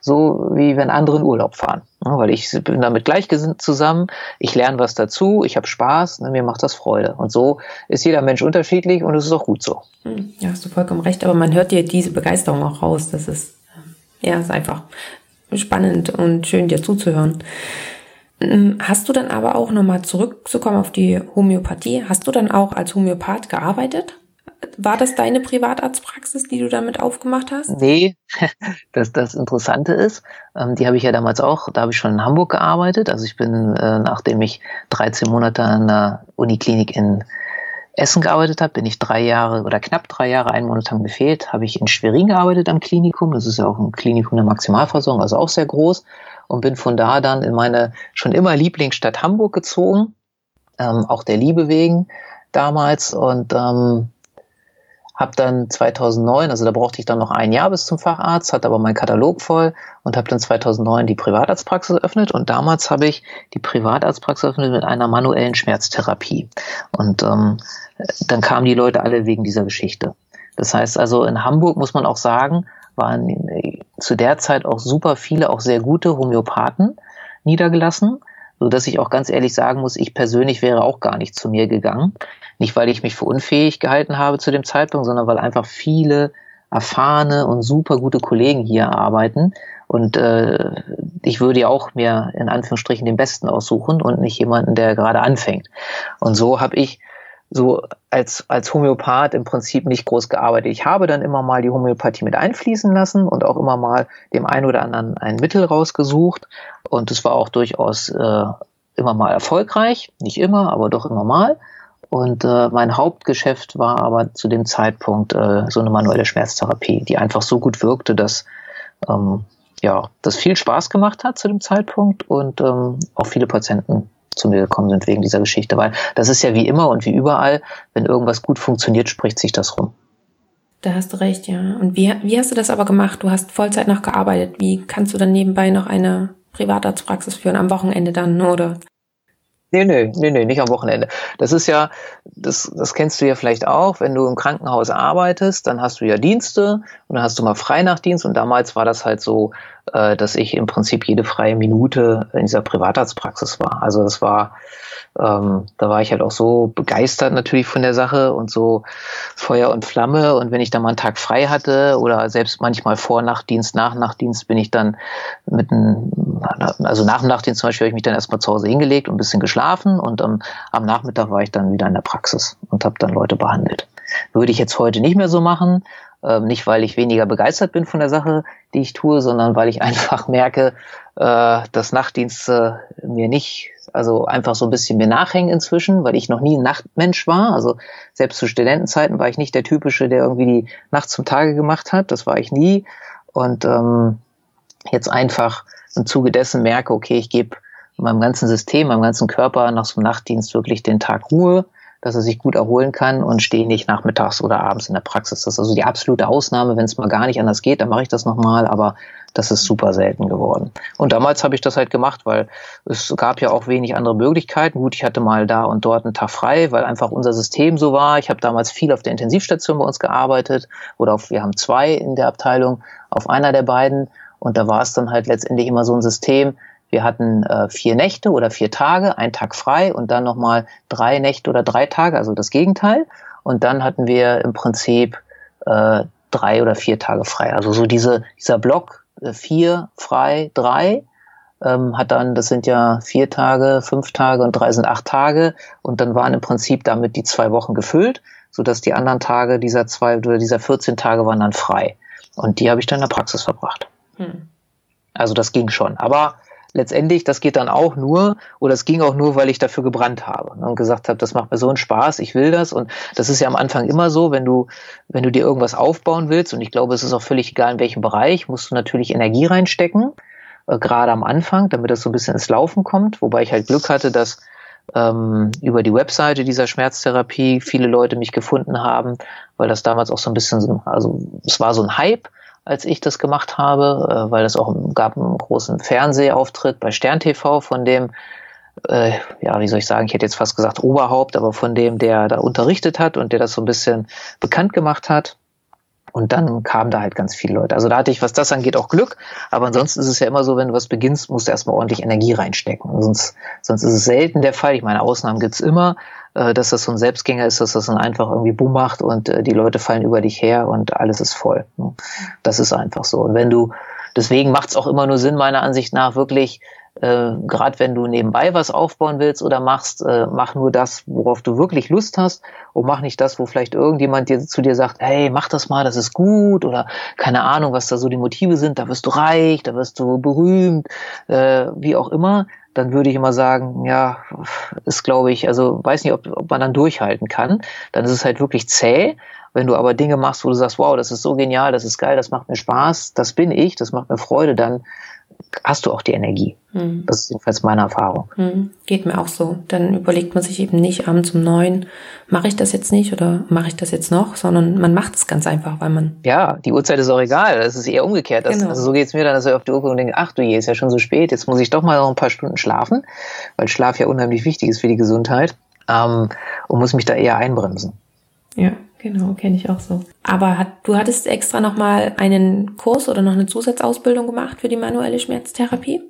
so wie wenn andere in Urlaub fahren. Ne? Weil ich bin damit gleichgesinnt zusammen, ich lerne was dazu, ich habe Spaß, ne? mir macht das Freude. Und so ist jeder Mensch unterschiedlich und es ist auch gut so. Hm, ja, hast du vollkommen recht, aber man hört dir diese Begeisterung auch raus. Das ist, ja, ist einfach spannend und schön, dir zuzuhören. Hm, hast du dann aber auch nochmal zurückzukommen auf die Homöopathie? Hast du dann auch als Homöopath gearbeitet? War das deine Privatarztpraxis, die du damit aufgemacht hast? Nee, das, das Interessante ist, ähm, die habe ich ja damals auch, da habe ich schon in Hamburg gearbeitet. Also ich bin, äh, nachdem ich 13 Monate an der Uniklinik in Essen gearbeitet habe, bin ich drei Jahre oder knapp drei Jahre, einen Monat lang gefehlt, habe ich in Schwerin gearbeitet am Klinikum. Das ist ja auch ein Klinikum der Maximalversorgung, also auch sehr groß. Und bin von da dann in meine schon immer Lieblingsstadt Hamburg gezogen, ähm, auch der Liebe wegen damals. Und ähm, habe dann 2009, also da brauchte ich dann noch ein Jahr bis zum Facharzt, hatte aber meinen Katalog voll und habe dann 2009 die Privatarztpraxis eröffnet. Und damals habe ich die Privatarztpraxis eröffnet mit einer manuellen Schmerztherapie. Und ähm, dann kamen die Leute alle wegen dieser Geschichte. Das heißt also in Hamburg muss man auch sagen, waren zu der Zeit auch super viele, auch sehr gute Homöopathen niedergelassen, so dass ich auch ganz ehrlich sagen muss, ich persönlich wäre auch gar nicht zu mir gegangen. Nicht, weil ich mich für unfähig gehalten habe zu dem Zeitpunkt, sondern weil einfach viele erfahrene und super gute Kollegen hier arbeiten. Und äh, ich würde ja auch mir in Anführungsstrichen den Besten aussuchen und nicht jemanden, der gerade anfängt. Und so habe ich so als, als Homöopath im Prinzip nicht groß gearbeitet. Ich habe dann immer mal die Homöopathie mit einfließen lassen und auch immer mal dem einen oder anderen ein Mittel rausgesucht. Und es war auch durchaus äh, immer mal erfolgreich, nicht immer, aber doch immer mal. Und äh, mein Hauptgeschäft war aber zu dem Zeitpunkt äh, so eine manuelle Schmerztherapie, die einfach so gut wirkte, dass ähm, ja, das viel Spaß gemacht hat zu dem Zeitpunkt und ähm, auch viele Patienten zu mir gekommen sind wegen dieser Geschichte, weil das ist ja wie immer und wie überall, wenn irgendwas gut funktioniert, spricht sich das rum. Da hast du recht, ja. Und wie, wie hast du das aber gemacht? Du hast Vollzeit noch gearbeitet. Wie kannst du dann nebenbei noch eine Privatarztpraxis führen, am Wochenende dann, oder? Nee, nee, nee, nee, nicht am Wochenende. Das ist ja, das, das kennst du ja vielleicht auch, wenn du im Krankenhaus arbeitest, dann hast du ja Dienste und dann hast du mal Freinachtdienst und damals war das halt so, äh, dass ich im Prinzip jede freie Minute in dieser Privatarztpraxis war. Also das war, ähm, da war ich halt auch so begeistert natürlich von der Sache und so Feuer und Flamme. Und wenn ich dann mal einen Tag frei hatte oder selbst manchmal vor Nachtdienst, nach Nachtdienst bin ich dann mit einem, also nach dem Nachtdienst zum Beispiel habe ich mich dann erstmal zu Hause hingelegt und ein bisschen geschlafen und am, am Nachmittag war ich dann wieder in der Praxis und habe dann Leute behandelt. Würde ich jetzt heute nicht mehr so machen, ähm, nicht weil ich weniger begeistert bin von der Sache, die ich tue, sondern weil ich einfach merke, äh, dass Nachtdienste mir nicht also einfach so ein bisschen mir nachhängen inzwischen, weil ich noch nie ein Nachtmensch war. Also selbst zu Studentenzeiten war ich nicht der typische, der irgendwie die Nacht zum Tage gemacht hat. Das war ich nie. Und ähm, jetzt einfach im Zuge dessen merke, okay, ich gebe meinem ganzen System, meinem ganzen Körper nach so einem Nachtdienst wirklich den Tag Ruhe dass er sich gut erholen kann und stehe nicht nachmittags oder abends in der Praxis. Das ist also die absolute Ausnahme. Wenn es mal gar nicht anders geht, dann mache ich das nochmal, aber das ist super selten geworden. Und damals habe ich das halt gemacht, weil es gab ja auch wenig andere Möglichkeiten. Gut, ich hatte mal da und dort einen Tag frei, weil einfach unser System so war. Ich habe damals viel auf der Intensivstation bei uns gearbeitet oder auf, wir haben zwei in der Abteilung, auf einer der beiden. Und da war es dann halt letztendlich immer so ein System, wir hatten äh, vier Nächte oder vier Tage, ein Tag frei und dann nochmal drei Nächte oder drei Tage, also das Gegenteil. Und dann hatten wir im Prinzip äh, drei oder vier Tage frei. Also so diese, dieser Block äh, vier, frei, drei ähm, hat dann, das sind ja vier Tage, fünf Tage und drei sind acht Tage. Und dann waren im Prinzip damit die zwei Wochen gefüllt, sodass die anderen Tage dieser zwei oder dieser 14 Tage waren dann frei. Und die habe ich dann in der Praxis verbracht. Hm. Also das ging schon. Aber letztendlich, das geht dann auch nur, oder es ging auch nur, weil ich dafür gebrannt habe ne, und gesagt habe, das macht mir so einen Spaß, ich will das. Und das ist ja am Anfang immer so, wenn du, wenn du dir irgendwas aufbauen willst, und ich glaube, es ist auch völlig egal, in welchem Bereich, musst du natürlich Energie reinstecken, äh, gerade am Anfang, damit das so ein bisschen ins Laufen kommt. Wobei ich halt Glück hatte, dass ähm, über die Webseite dieser Schmerztherapie viele Leute mich gefunden haben, weil das damals auch so ein bisschen, also es war so ein Hype als ich das gemacht habe, äh, weil es auch gab einen großen Fernsehauftritt bei Stern TV von dem, äh, ja, wie soll ich sagen, ich hätte jetzt fast gesagt Oberhaupt, aber von dem, der da unterrichtet hat und der das so ein bisschen bekannt gemacht hat. Und dann kamen da halt ganz viele Leute. Also da hatte ich, was das angeht, auch Glück. Aber ansonsten ist es ja immer so, wenn du was beginnst, musst du erstmal ordentlich Energie reinstecken. sonst, sonst ist es selten der Fall. Ich meine, Ausnahmen gibt's immer, äh, dass das so ein Selbstgänger ist, dass das dann einfach irgendwie Boom macht und äh, die Leute fallen über dich her und alles ist voll. Ne? Das ist einfach so. Und wenn du, deswegen macht's auch immer nur Sinn, meiner Ansicht nach, wirklich äh, gerade wenn du nebenbei was aufbauen willst oder machst, äh, mach nur das, worauf du wirklich Lust hast und mach nicht das, wo vielleicht irgendjemand dir, zu dir sagt, hey, mach das mal, das ist gut oder keine Ahnung, was da so die Motive sind, da wirst du reich, da wirst du berühmt, äh, wie auch immer, dann würde ich immer sagen, ja, ist glaube ich, also weiß nicht, ob, ob man dann durchhalten kann. Dann ist es halt wirklich zäh. Wenn du aber Dinge machst, wo du sagst, wow, das ist so genial, das ist geil, das macht mir Spaß, das bin ich, das macht mir Freude, dann hast du auch die Energie. Mhm. Das ist jedenfalls meine Erfahrung. Mhm. Geht mir auch so. Dann überlegt man sich eben nicht abends um neun, mache ich das jetzt nicht oder mache ich das jetzt noch, sondern man macht es ganz einfach, weil man. Ja, die Uhrzeit ist auch egal. Das ist eher umgekehrt. Das, genau. Also so geht es mir dann, dass ich auf die Uhr gucke und denke, ach du je, ist ja schon so spät, jetzt muss ich doch mal noch ein paar Stunden schlafen, weil Schlaf ja unheimlich wichtig ist für die Gesundheit ähm, und muss mich da eher einbremsen. Ja. Genau, kenne ich auch so. Aber hat, du hattest extra nochmal einen Kurs oder noch eine Zusatzausbildung gemacht für die manuelle Schmerztherapie?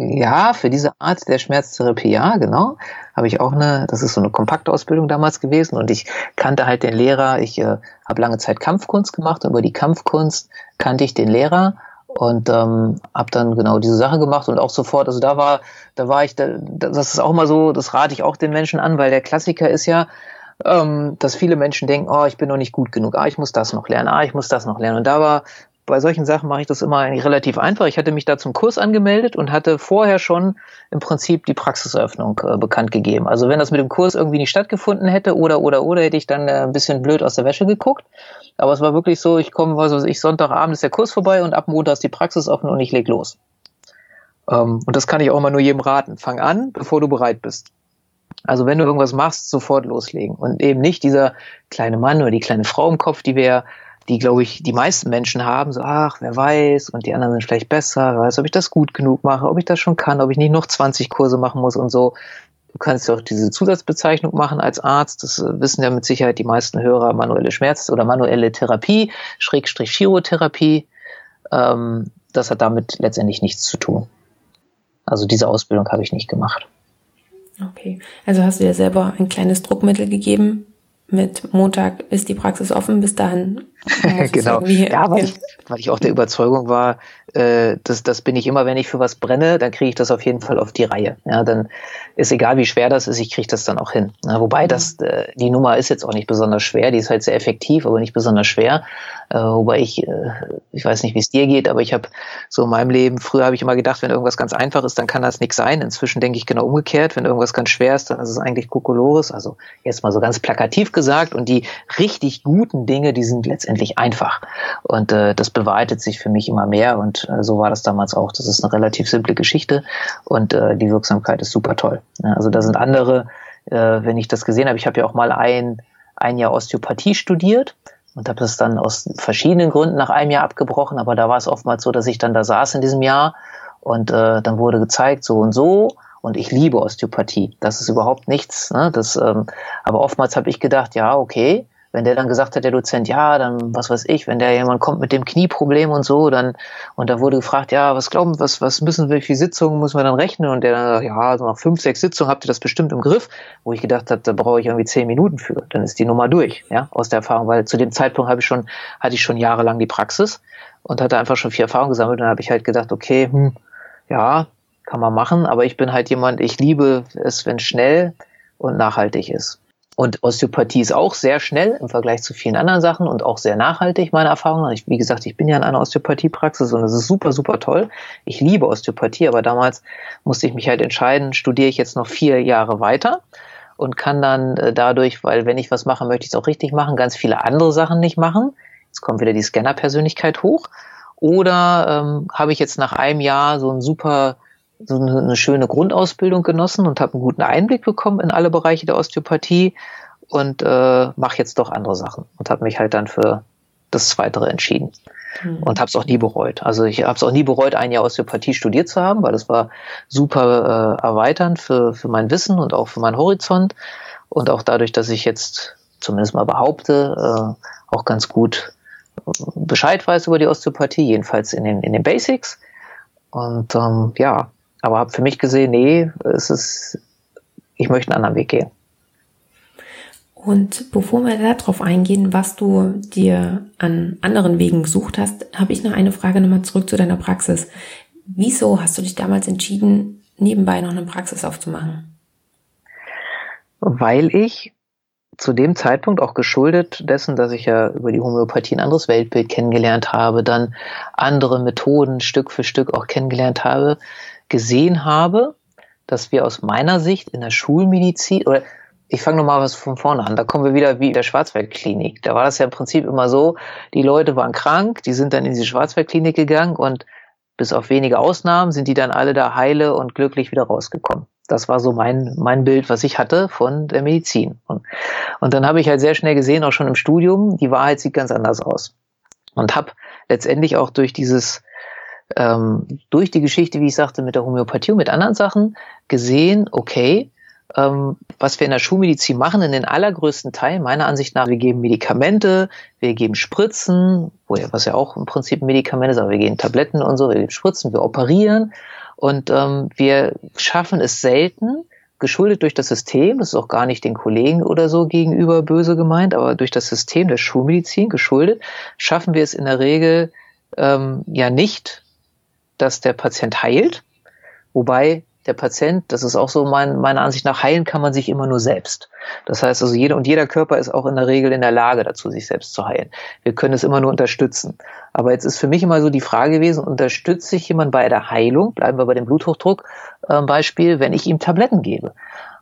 Ja, für diese Art der Schmerztherapie, ja, genau. Habe ich auch eine, das ist so eine Kompaktausbildung damals gewesen und ich kannte halt den Lehrer. Ich äh, habe lange Zeit Kampfkunst gemacht und über die Kampfkunst kannte ich den Lehrer und ähm, habe dann genau diese Sache gemacht und auch sofort, also da war, da war ich, da, das ist auch mal so, das rate ich auch den Menschen an, weil der Klassiker ist ja, ähm, dass viele Menschen denken, oh, ich bin noch nicht gut genug, ah, ich muss das noch lernen, ah, ich muss das noch lernen. Und da war bei solchen Sachen mache ich das immer relativ einfach. Ich hatte mich da zum Kurs angemeldet und hatte vorher schon im Prinzip die Praxiseröffnung äh, bekannt gegeben. Also wenn das mit dem Kurs irgendwie nicht stattgefunden hätte oder oder oder hätte ich dann äh, ein bisschen blöd aus der Wäsche geguckt. Aber es war wirklich so, ich komme, was weiß ich, Sonntagabend ist der Kurs vorbei und ab Montag ist die Praxis offen und ich leg los. Ähm, und das kann ich auch mal nur jedem raten. Fang an, bevor du bereit bist. Also wenn du irgendwas machst, sofort loslegen und eben nicht dieser kleine Mann oder die kleine Frau im Kopf, die wir, die glaube ich die meisten Menschen haben, so ach wer weiß und die anderen sind vielleicht besser, wer weiß, ob ich das gut genug mache, ob ich das schon kann, ob ich nicht noch 20 Kurse machen muss und so. Du kannst ja auch diese Zusatzbezeichnung machen als Arzt. Das äh, wissen ja mit Sicherheit die meisten Hörer. Manuelle Schmerz- oder manuelle Therapie, Schrägstrich Chirotherapie. Ähm, das hat damit letztendlich nichts zu tun. Also diese Ausbildung habe ich nicht gemacht. Okay, also hast du dir selber ein kleines Druckmittel gegeben. Mit Montag ist die Praxis offen, bis dahin. Genau. Ja, weil ich, weil ich auch der Überzeugung war, äh, das, das bin ich immer, wenn ich für was brenne, dann kriege ich das auf jeden Fall auf die Reihe. Ja, dann ist egal, wie schwer das ist, ich kriege das dann auch hin. Ja, wobei mhm. das, äh, die Nummer ist jetzt auch nicht besonders schwer, die ist halt sehr effektiv, aber nicht besonders schwer. Äh, wobei ich, äh, ich weiß nicht, wie es dir geht, aber ich habe so in meinem Leben, früher habe ich immer gedacht, wenn irgendwas ganz einfach ist, dann kann das nichts sein. Inzwischen denke ich genau umgekehrt, wenn irgendwas ganz schwer ist, dann ist es eigentlich Kokolores. Also jetzt mal so ganz plakativ gesagt. Und die richtig guten Dinge, die sind letztendlich einfach. Und äh, das bewahrheitet sich für mich immer mehr. Und äh, so war das damals auch. Das ist eine relativ simple Geschichte und äh, die Wirksamkeit ist super toll. Also da sind andere, äh, wenn ich das gesehen habe, ich habe ja auch mal ein, ein Jahr Osteopathie studiert und habe das dann aus verschiedenen Gründen nach einem Jahr abgebrochen, aber da war es oftmals so, dass ich dann da saß in diesem Jahr und äh, dann wurde gezeigt, so und so und ich liebe Osteopathie. Das ist überhaupt nichts. Ne? Das, ähm, aber oftmals habe ich gedacht, ja, okay, wenn der dann gesagt hat, der Dozent, ja, dann was weiß ich, wenn der jemand kommt mit dem Knieproblem und so, dann und da wurde gefragt, ja, was glauben, was was müssen wir, wie Sitzungen müssen wir dann rechnen? Und der dann, ja, so nach fünf, sechs Sitzungen habt ihr das bestimmt im Griff, wo ich gedacht habe, da brauche ich irgendwie zehn Minuten für, dann ist die Nummer durch, ja, aus der Erfahrung, weil zu dem Zeitpunkt habe ich schon hatte ich schon jahrelang die Praxis und hatte einfach schon viel Erfahrung gesammelt. Und dann habe ich halt gedacht, okay, hm, ja, kann man machen, aber ich bin halt jemand, ich liebe es, wenn schnell und nachhaltig ist. Und Osteopathie ist auch sehr schnell im Vergleich zu vielen anderen Sachen und auch sehr nachhaltig, meiner Erfahrung. Ich, wie gesagt, ich bin ja in einer Osteopathiepraxis und es ist super, super toll. Ich liebe Osteopathie, aber damals musste ich mich halt entscheiden, studiere ich jetzt noch vier Jahre weiter und kann dann äh, dadurch, weil wenn ich was mache, möchte ich es auch richtig machen, ganz viele andere Sachen nicht machen. Jetzt kommt wieder die Scanner-Persönlichkeit hoch. Oder ähm, habe ich jetzt nach einem Jahr so ein super so eine, eine schöne Grundausbildung genossen und habe einen guten Einblick bekommen in alle Bereiche der Osteopathie und äh, mache jetzt doch andere Sachen und habe mich halt dann für das Zweitere entschieden mhm. und habe es auch nie bereut. Also ich habe es auch nie bereut, ein Jahr Osteopathie studiert zu haben, weil das war super äh, erweiternd für, für mein Wissen und auch für meinen Horizont und auch dadurch, dass ich jetzt zumindest mal behaupte, äh, auch ganz gut Bescheid weiß über die Osteopathie, jedenfalls in den, in den Basics. Und ähm, ja, aber habe für mich gesehen, nee, es ist, ich möchte einen anderen Weg gehen. Und bevor wir darauf eingehen, was du dir an anderen Wegen gesucht hast, habe ich noch eine Frage nochmal zurück zu deiner Praxis. Wieso hast du dich damals entschieden, nebenbei noch eine Praxis aufzumachen? Weil ich zu dem Zeitpunkt auch geschuldet dessen, dass ich ja über die Homöopathie ein anderes Weltbild kennengelernt habe, dann andere Methoden Stück für Stück auch kennengelernt habe, gesehen habe, dass wir aus meiner Sicht in der Schulmedizin oder ich fange nochmal was von vorne an. Da kommen wir wieder wie in der Schwarzwaldklinik. Da war das ja im Prinzip immer so, die Leute waren krank, die sind dann in diese Schwarzwaldklinik gegangen und bis auf wenige Ausnahmen sind die dann alle da heile und glücklich wieder rausgekommen. Das war so mein, mein Bild, was ich hatte von der Medizin. Und, und dann habe ich halt sehr schnell gesehen, auch schon im Studium, die Wahrheit sieht ganz anders aus. Und habe letztendlich auch durch dieses ähm, durch die Geschichte, wie ich sagte, mit der Homöopathie und mit anderen Sachen gesehen, okay, ähm, was wir in der Schulmedizin machen, in den allergrößten Teil, meiner Ansicht nach, wir geben Medikamente, wir geben Spritzen, wo ja, was ja auch im Prinzip ein Medikament ist, aber wir geben Tabletten und so, wir geben Spritzen, wir operieren und ähm, wir schaffen es selten, geschuldet durch das System, das ist auch gar nicht den Kollegen oder so gegenüber böse gemeint, aber durch das System der Schulmedizin geschuldet, schaffen wir es in der Regel ähm, ja nicht, dass der Patient heilt, wobei der Patient, das ist auch so mein, meiner Ansicht nach, heilen kann man sich immer nur selbst. Das heißt also, jeder und jeder Körper ist auch in der Regel in der Lage dazu, sich selbst zu heilen. Wir können es immer nur unterstützen. Aber jetzt ist für mich immer so die Frage gewesen, unterstütze ich jemanden bei der Heilung, bleiben wir bei dem Bluthochdruck äh, Beispiel, wenn ich ihm Tabletten gebe?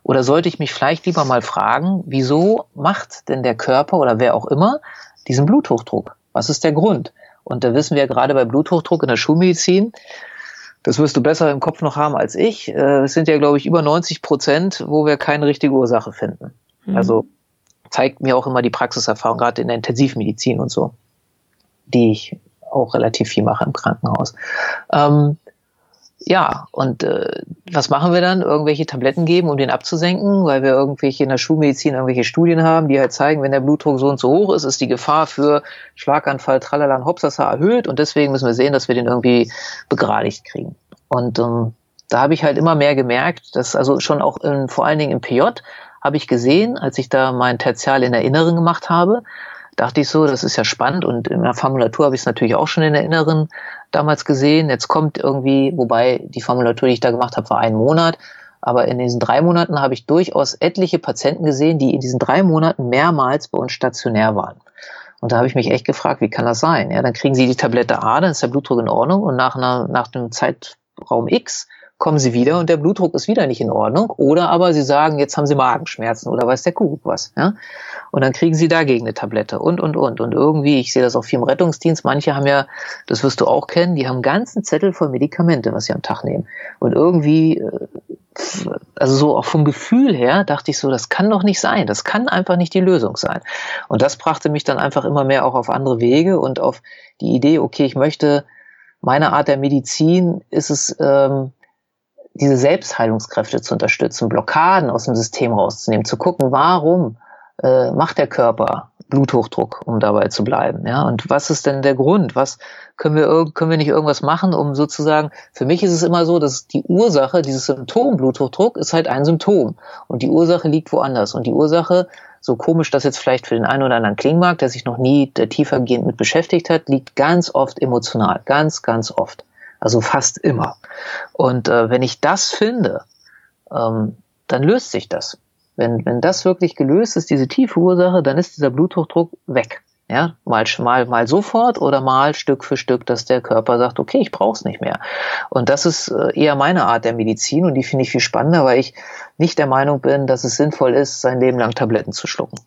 Oder sollte ich mich vielleicht lieber mal fragen, wieso macht denn der Körper oder wer auch immer diesen Bluthochdruck? Was ist der Grund? Und da wissen wir ja gerade bei Bluthochdruck in der Schulmedizin, das wirst du besser im Kopf noch haben als ich. Äh, es sind ja, glaube ich, über 90 Prozent, wo wir keine richtige Ursache finden. Mhm. Also zeigt mir auch immer die Praxiserfahrung, gerade in der Intensivmedizin und so, die ich auch relativ viel mache im Krankenhaus. Ähm, ja, und äh, was machen wir dann? Irgendwelche Tabletten geben, um den abzusenken, weil wir irgendwelche in der Schulmedizin irgendwelche Studien haben, die halt zeigen, wenn der Blutdruck so und so hoch ist, ist die Gefahr für Schlaganfall, Tralala und Hopsasa erhöht und deswegen müssen wir sehen, dass wir den irgendwie begradigt kriegen. Und ähm, da habe ich halt immer mehr gemerkt, dass also schon auch in, vor allen Dingen im PJ habe ich gesehen, als ich da mein Tertial in der Inneren gemacht habe, dachte ich so, das ist ja spannend und in der Formulatur habe ich es natürlich auch schon in der damals gesehen. Jetzt kommt irgendwie, wobei die Formulatur, die ich da gemacht habe, war ein Monat. Aber in diesen drei Monaten habe ich durchaus etliche Patienten gesehen, die in diesen drei Monaten mehrmals bei uns stationär waren. Und da habe ich mich echt gefragt, wie kann das sein? Ja, dann kriegen sie die Tablette A, dann ist der Blutdruck in Ordnung und nach, einer, nach einem Zeitraum X kommen sie wieder und der Blutdruck ist wieder nicht in Ordnung. Oder aber sie sagen, jetzt haben sie Magenschmerzen oder weiß der Kuckuck was. Ja? Und dann kriegen sie dagegen eine Tablette und, und, und. Und irgendwie, ich sehe das auch viel im Rettungsdienst, manche haben ja, das wirst du auch kennen, die haben einen ganzen Zettel voll Medikamente, was sie am Tag nehmen. Und irgendwie, äh, also so auch vom Gefühl her, dachte ich so, das kann doch nicht sein. Das kann einfach nicht die Lösung sein. Und das brachte mich dann einfach immer mehr auch auf andere Wege und auf die Idee, okay, ich möchte, meine Art der Medizin ist es, ähm, diese Selbstheilungskräfte zu unterstützen, Blockaden aus dem System rauszunehmen, zu gucken, warum äh, macht der Körper Bluthochdruck, um dabei zu bleiben, ja? Und was ist denn der Grund? Was können wir können wir nicht irgendwas machen, um sozusagen? Für mich ist es immer so, dass die Ursache, dieses Symptom Bluthochdruck, ist halt ein Symptom und die Ursache liegt woanders und die Ursache so komisch das jetzt vielleicht für den einen oder anderen klingen mag, der sich noch nie tiefergehend mit beschäftigt hat, liegt ganz oft emotional, ganz, ganz oft. Also fast immer. Und äh, wenn ich das finde, ähm, dann löst sich das. Wenn, wenn das wirklich gelöst ist, diese tiefe Ursache, dann ist dieser Bluthochdruck weg. Ja, mal, mal, mal sofort oder mal Stück für Stück, dass der Körper sagt, okay, ich brauche es nicht mehr. Und das ist äh, eher meine Art der Medizin und die finde ich viel spannender, weil ich nicht der Meinung bin, dass es sinnvoll ist, sein Leben lang Tabletten zu schlucken.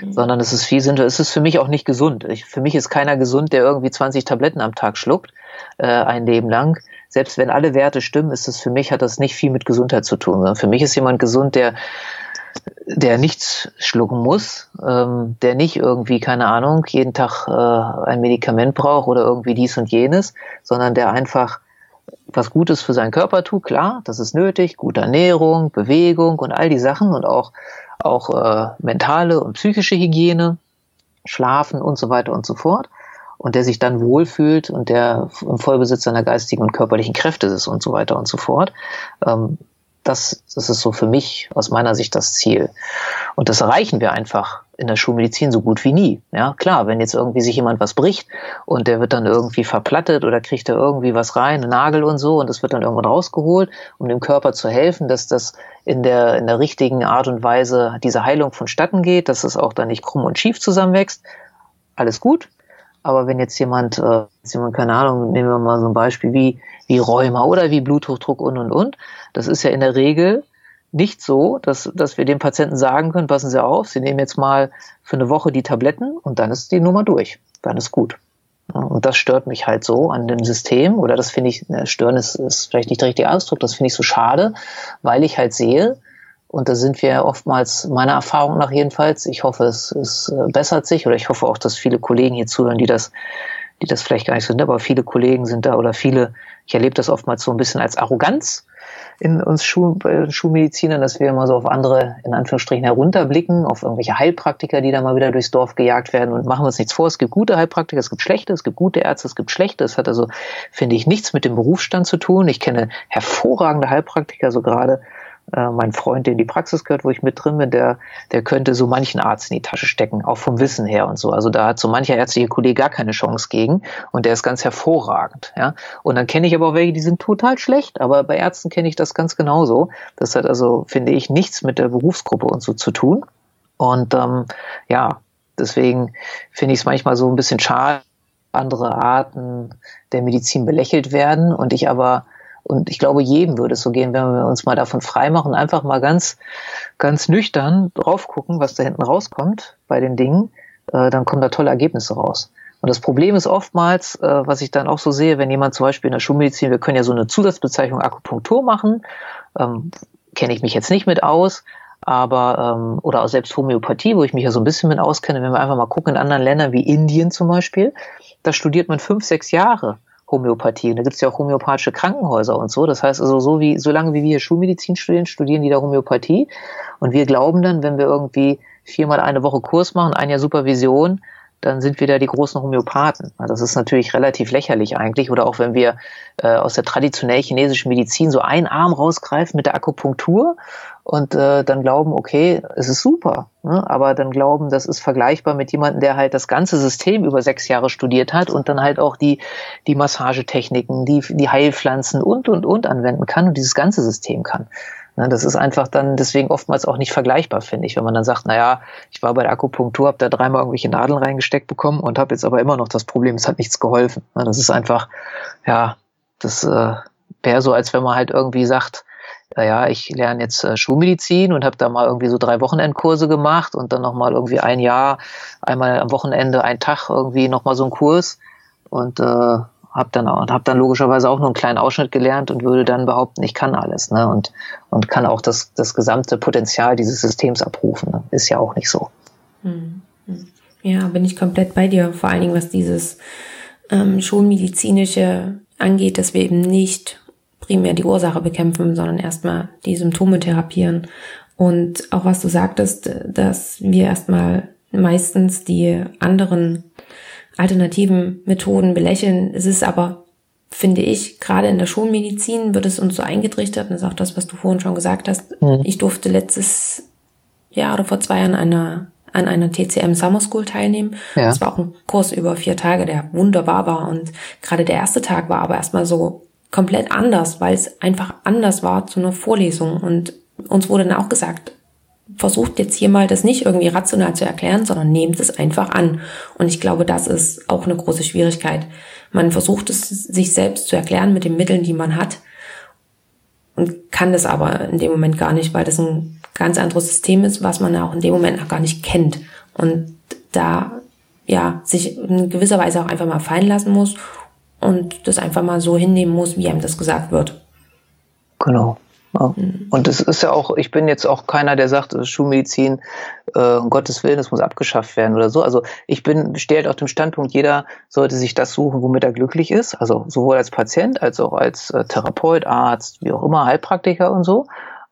Mhm. Sondern es ist viel sinnvoller, es ist für mich auch nicht gesund. Ich, für mich ist keiner gesund, der irgendwie 20 Tabletten am Tag schluckt, äh, ein Leben lang. Selbst wenn alle Werte stimmen, ist es für mich, hat das nicht viel mit Gesundheit zu tun. Für mich ist jemand gesund, der der nichts schlucken muss, ähm, der nicht irgendwie, keine Ahnung, jeden Tag äh, ein Medikament braucht oder irgendwie dies und jenes, sondern der einfach was Gutes für seinen Körper tut, klar, das ist nötig, gute Ernährung, Bewegung und all die Sachen und auch, auch äh, mentale und psychische Hygiene, Schlafen und so weiter und so fort und der sich dann wohlfühlt und der im Vollbesitz seiner geistigen und körperlichen Kräfte ist und so weiter und so fort. Ähm, das, das ist so für mich aus meiner Sicht das Ziel. Und das erreichen wir einfach in der Schulmedizin so gut wie nie. Ja, klar, wenn jetzt irgendwie sich jemand was bricht und der wird dann irgendwie verplattet oder kriegt da irgendwie was rein, einen Nagel und so, und das wird dann irgendwann rausgeholt, um dem Körper zu helfen, dass das in der, in der richtigen Art und Weise diese Heilung vonstatten geht, dass es auch dann nicht krumm und schief zusammenwächst. Alles gut. Aber wenn jetzt jemand, äh, jetzt jemand, keine Ahnung, nehmen wir mal so ein Beispiel wie, wie Rheuma oder wie Bluthochdruck und und und, das ist ja in der Regel nicht so, dass, dass wir dem Patienten sagen können, passen Sie auf, Sie nehmen jetzt mal für eine Woche die Tabletten und dann ist die Nummer durch. Dann ist gut. Und das stört mich halt so an dem System, oder das finde ich, stören ist, ist vielleicht nicht der richtige Ausdruck, das finde ich so schade, weil ich halt sehe, und da sind wir oftmals, meiner Erfahrung nach jedenfalls, ich hoffe, es, es äh, bessert sich oder ich hoffe auch, dass viele Kollegen hier zuhören, die das, die das vielleicht gar nicht so sind, aber viele Kollegen sind da oder viele, ich erlebe das oftmals so ein bisschen als Arroganz in uns Schuh, bei Schulmedizinern, dass wir immer so auf andere, in Anführungsstrichen, herunterblicken, auf irgendwelche Heilpraktiker, die da mal wieder durchs Dorf gejagt werden und machen uns nichts vor. Es gibt gute Heilpraktiker, es gibt schlechte, es gibt gute Ärzte, es gibt schlechte. Es hat also, finde ich, nichts mit dem Berufsstand zu tun. Ich kenne hervorragende Heilpraktiker, so gerade Äh, mein Freund, der in die Praxis gehört, wo ich mit drin bin, der, der könnte so manchen Arzt in die Tasche stecken, auch vom Wissen her und so. Also da hat so mancher ärztliche Kollege gar keine Chance gegen und der ist ganz hervorragend. Ja? Und dann kenne ich aber auch welche, die sind total schlecht, aber bei Ärzten kenne ich das ganz genauso. Das hat also, finde ich, nichts mit der Berufsgruppe und so zu tun. Und ähm, ja, deswegen finde ich es manchmal so ein bisschen schade, andere Arten der Medizin belächelt werden und ich aber und ich glaube, jedem würde es so gehen, wenn wir uns mal davon freimachen, einfach mal ganz, ganz nüchtern drauf gucken, was da hinten rauskommt bei den Dingen, äh, dann kommen da tolle Ergebnisse raus. Und das Problem ist oftmals, äh, was ich dann auch so sehe, wenn jemand zum Beispiel in der Schulmedizin, wir können ja so eine Zusatzbezeichnung Akupunktur machen, ähm, kenne ich mich jetzt nicht mit aus, aber ähm, oder auch selbst Homöopathie, wo ich mich ja so ein bisschen mit auskenne, wenn wir einfach mal gucken in anderen Ländern wie Indien zum Beispiel, da studiert man fünf, sechs Jahre Homöopathie. Und da gibt es ja auch homöopathische Krankenhäuser und so. Das heißt also, so wie, solange wie wir Schulmedizin studieren, studieren die da Homöopathie. Und wir glauben dann, wenn wir irgendwie viermal eine Woche Kurs machen, ein Jahr Supervision, dann sind wir da die großen Homöopathen. Das ist natürlich relativ lächerlich eigentlich. Oder auch wenn wir äh, aus der traditionell chinesischen Medizin so einen Arm rausgreifen mit der Akupunktur und äh, dann glauben, okay, es ist super. Ne? Aber dann glauben, das ist vergleichbar mit jemandem, der halt das ganze System über sechs Jahre studiert hat und dann halt auch die, die Massagetechniken, die, die Heilpflanzen und, und, und anwenden kann und dieses ganze System kann. Ne, das ist einfach dann deswegen oftmals auch nicht vergleichbar, finde ich, wenn man dann sagt, naja, ich war bei der Akupunktur, habe da dreimal irgendwelche Nadeln reingesteckt bekommen und habe jetzt aber immer noch das Problem, es hat nichts geholfen. Ne, das ist einfach, ja, das äh, wäre so, als wenn man halt irgendwie sagt, naja, ich lerne jetzt äh, Schulmedizin und habe da mal irgendwie so drei Wochenendkurse gemacht und dann nochmal irgendwie ein Jahr, einmal am Wochenende, einen Tag irgendwie nochmal so einen Kurs und äh, habe dann, hab dann logischerweise auch nur einen kleinen Ausschnitt gelernt und würde dann behaupten, ich kann alles ne? und, und kann auch das, das gesamte Potenzial dieses Systems abrufen. Ne? Ist ja auch nicht so. Hm, hm. Ja, bin ich komplett bei dir, vor allen Dingen was dieses ähm, schulmedizinische angeht, dass wir eben nicht primär die Ursache bekämpfen, sondern erstmal die Symptome therapieren. Und auch was du sagtest, dass wir erstmal meistens die anderen alternativen Methoden belächeln. Es ist aber, finde ich, gerade in der Schulmedizin wird es uns so eingetrichtert, und das ist auch das, was du vorhin schon gesagt hast. Mhm. Ich durfte letztes Jahr oder vor zwei Jahren einer, an einer TCM Summer School teilnehmen. Ja. Das war auch ein Kurs über vier Tage, der wunderbar war. Und gerade der erste Tag war aber erstmal so komplett anders, weil es einfach anders war zu einer Vorlesung. Und uns wurde dann auch gesagt, versucht jetzt hier mal das nicht irgendwie rational zu erklären, sondern nehmt es einfach an. Und ich glaube, das ist auch eine große Schwierigkeit. Man versucht es sich selbst zu erklären mit den Mitteln, die man hat und kann das aber in dem Moment gar nicht, weil das ein ganz anderes System ist, was man auch in dem Moment noch gar nicht kennt. Und da ja sich in gewisser Weise auch einfach mal fallen lassen muss und das einfach mal so hinnehmen muss, wie einem das gesagt wird. Genau. Ja. Mhm. Und es ist ja auch, ich bin jetzt auch keiner, der sagt, Schulmedizin, äh, um Gottes Willen, es muss abgeschafft werden oder so. Also ich bin, stehe halt auf dem Standpunkt, jeder sollte sich das suchen, womit er glücklich ist. Also sowohl als Patient als auch als äh, Therapeut, Arzt, wie auch immer, Heilpraktiker und so.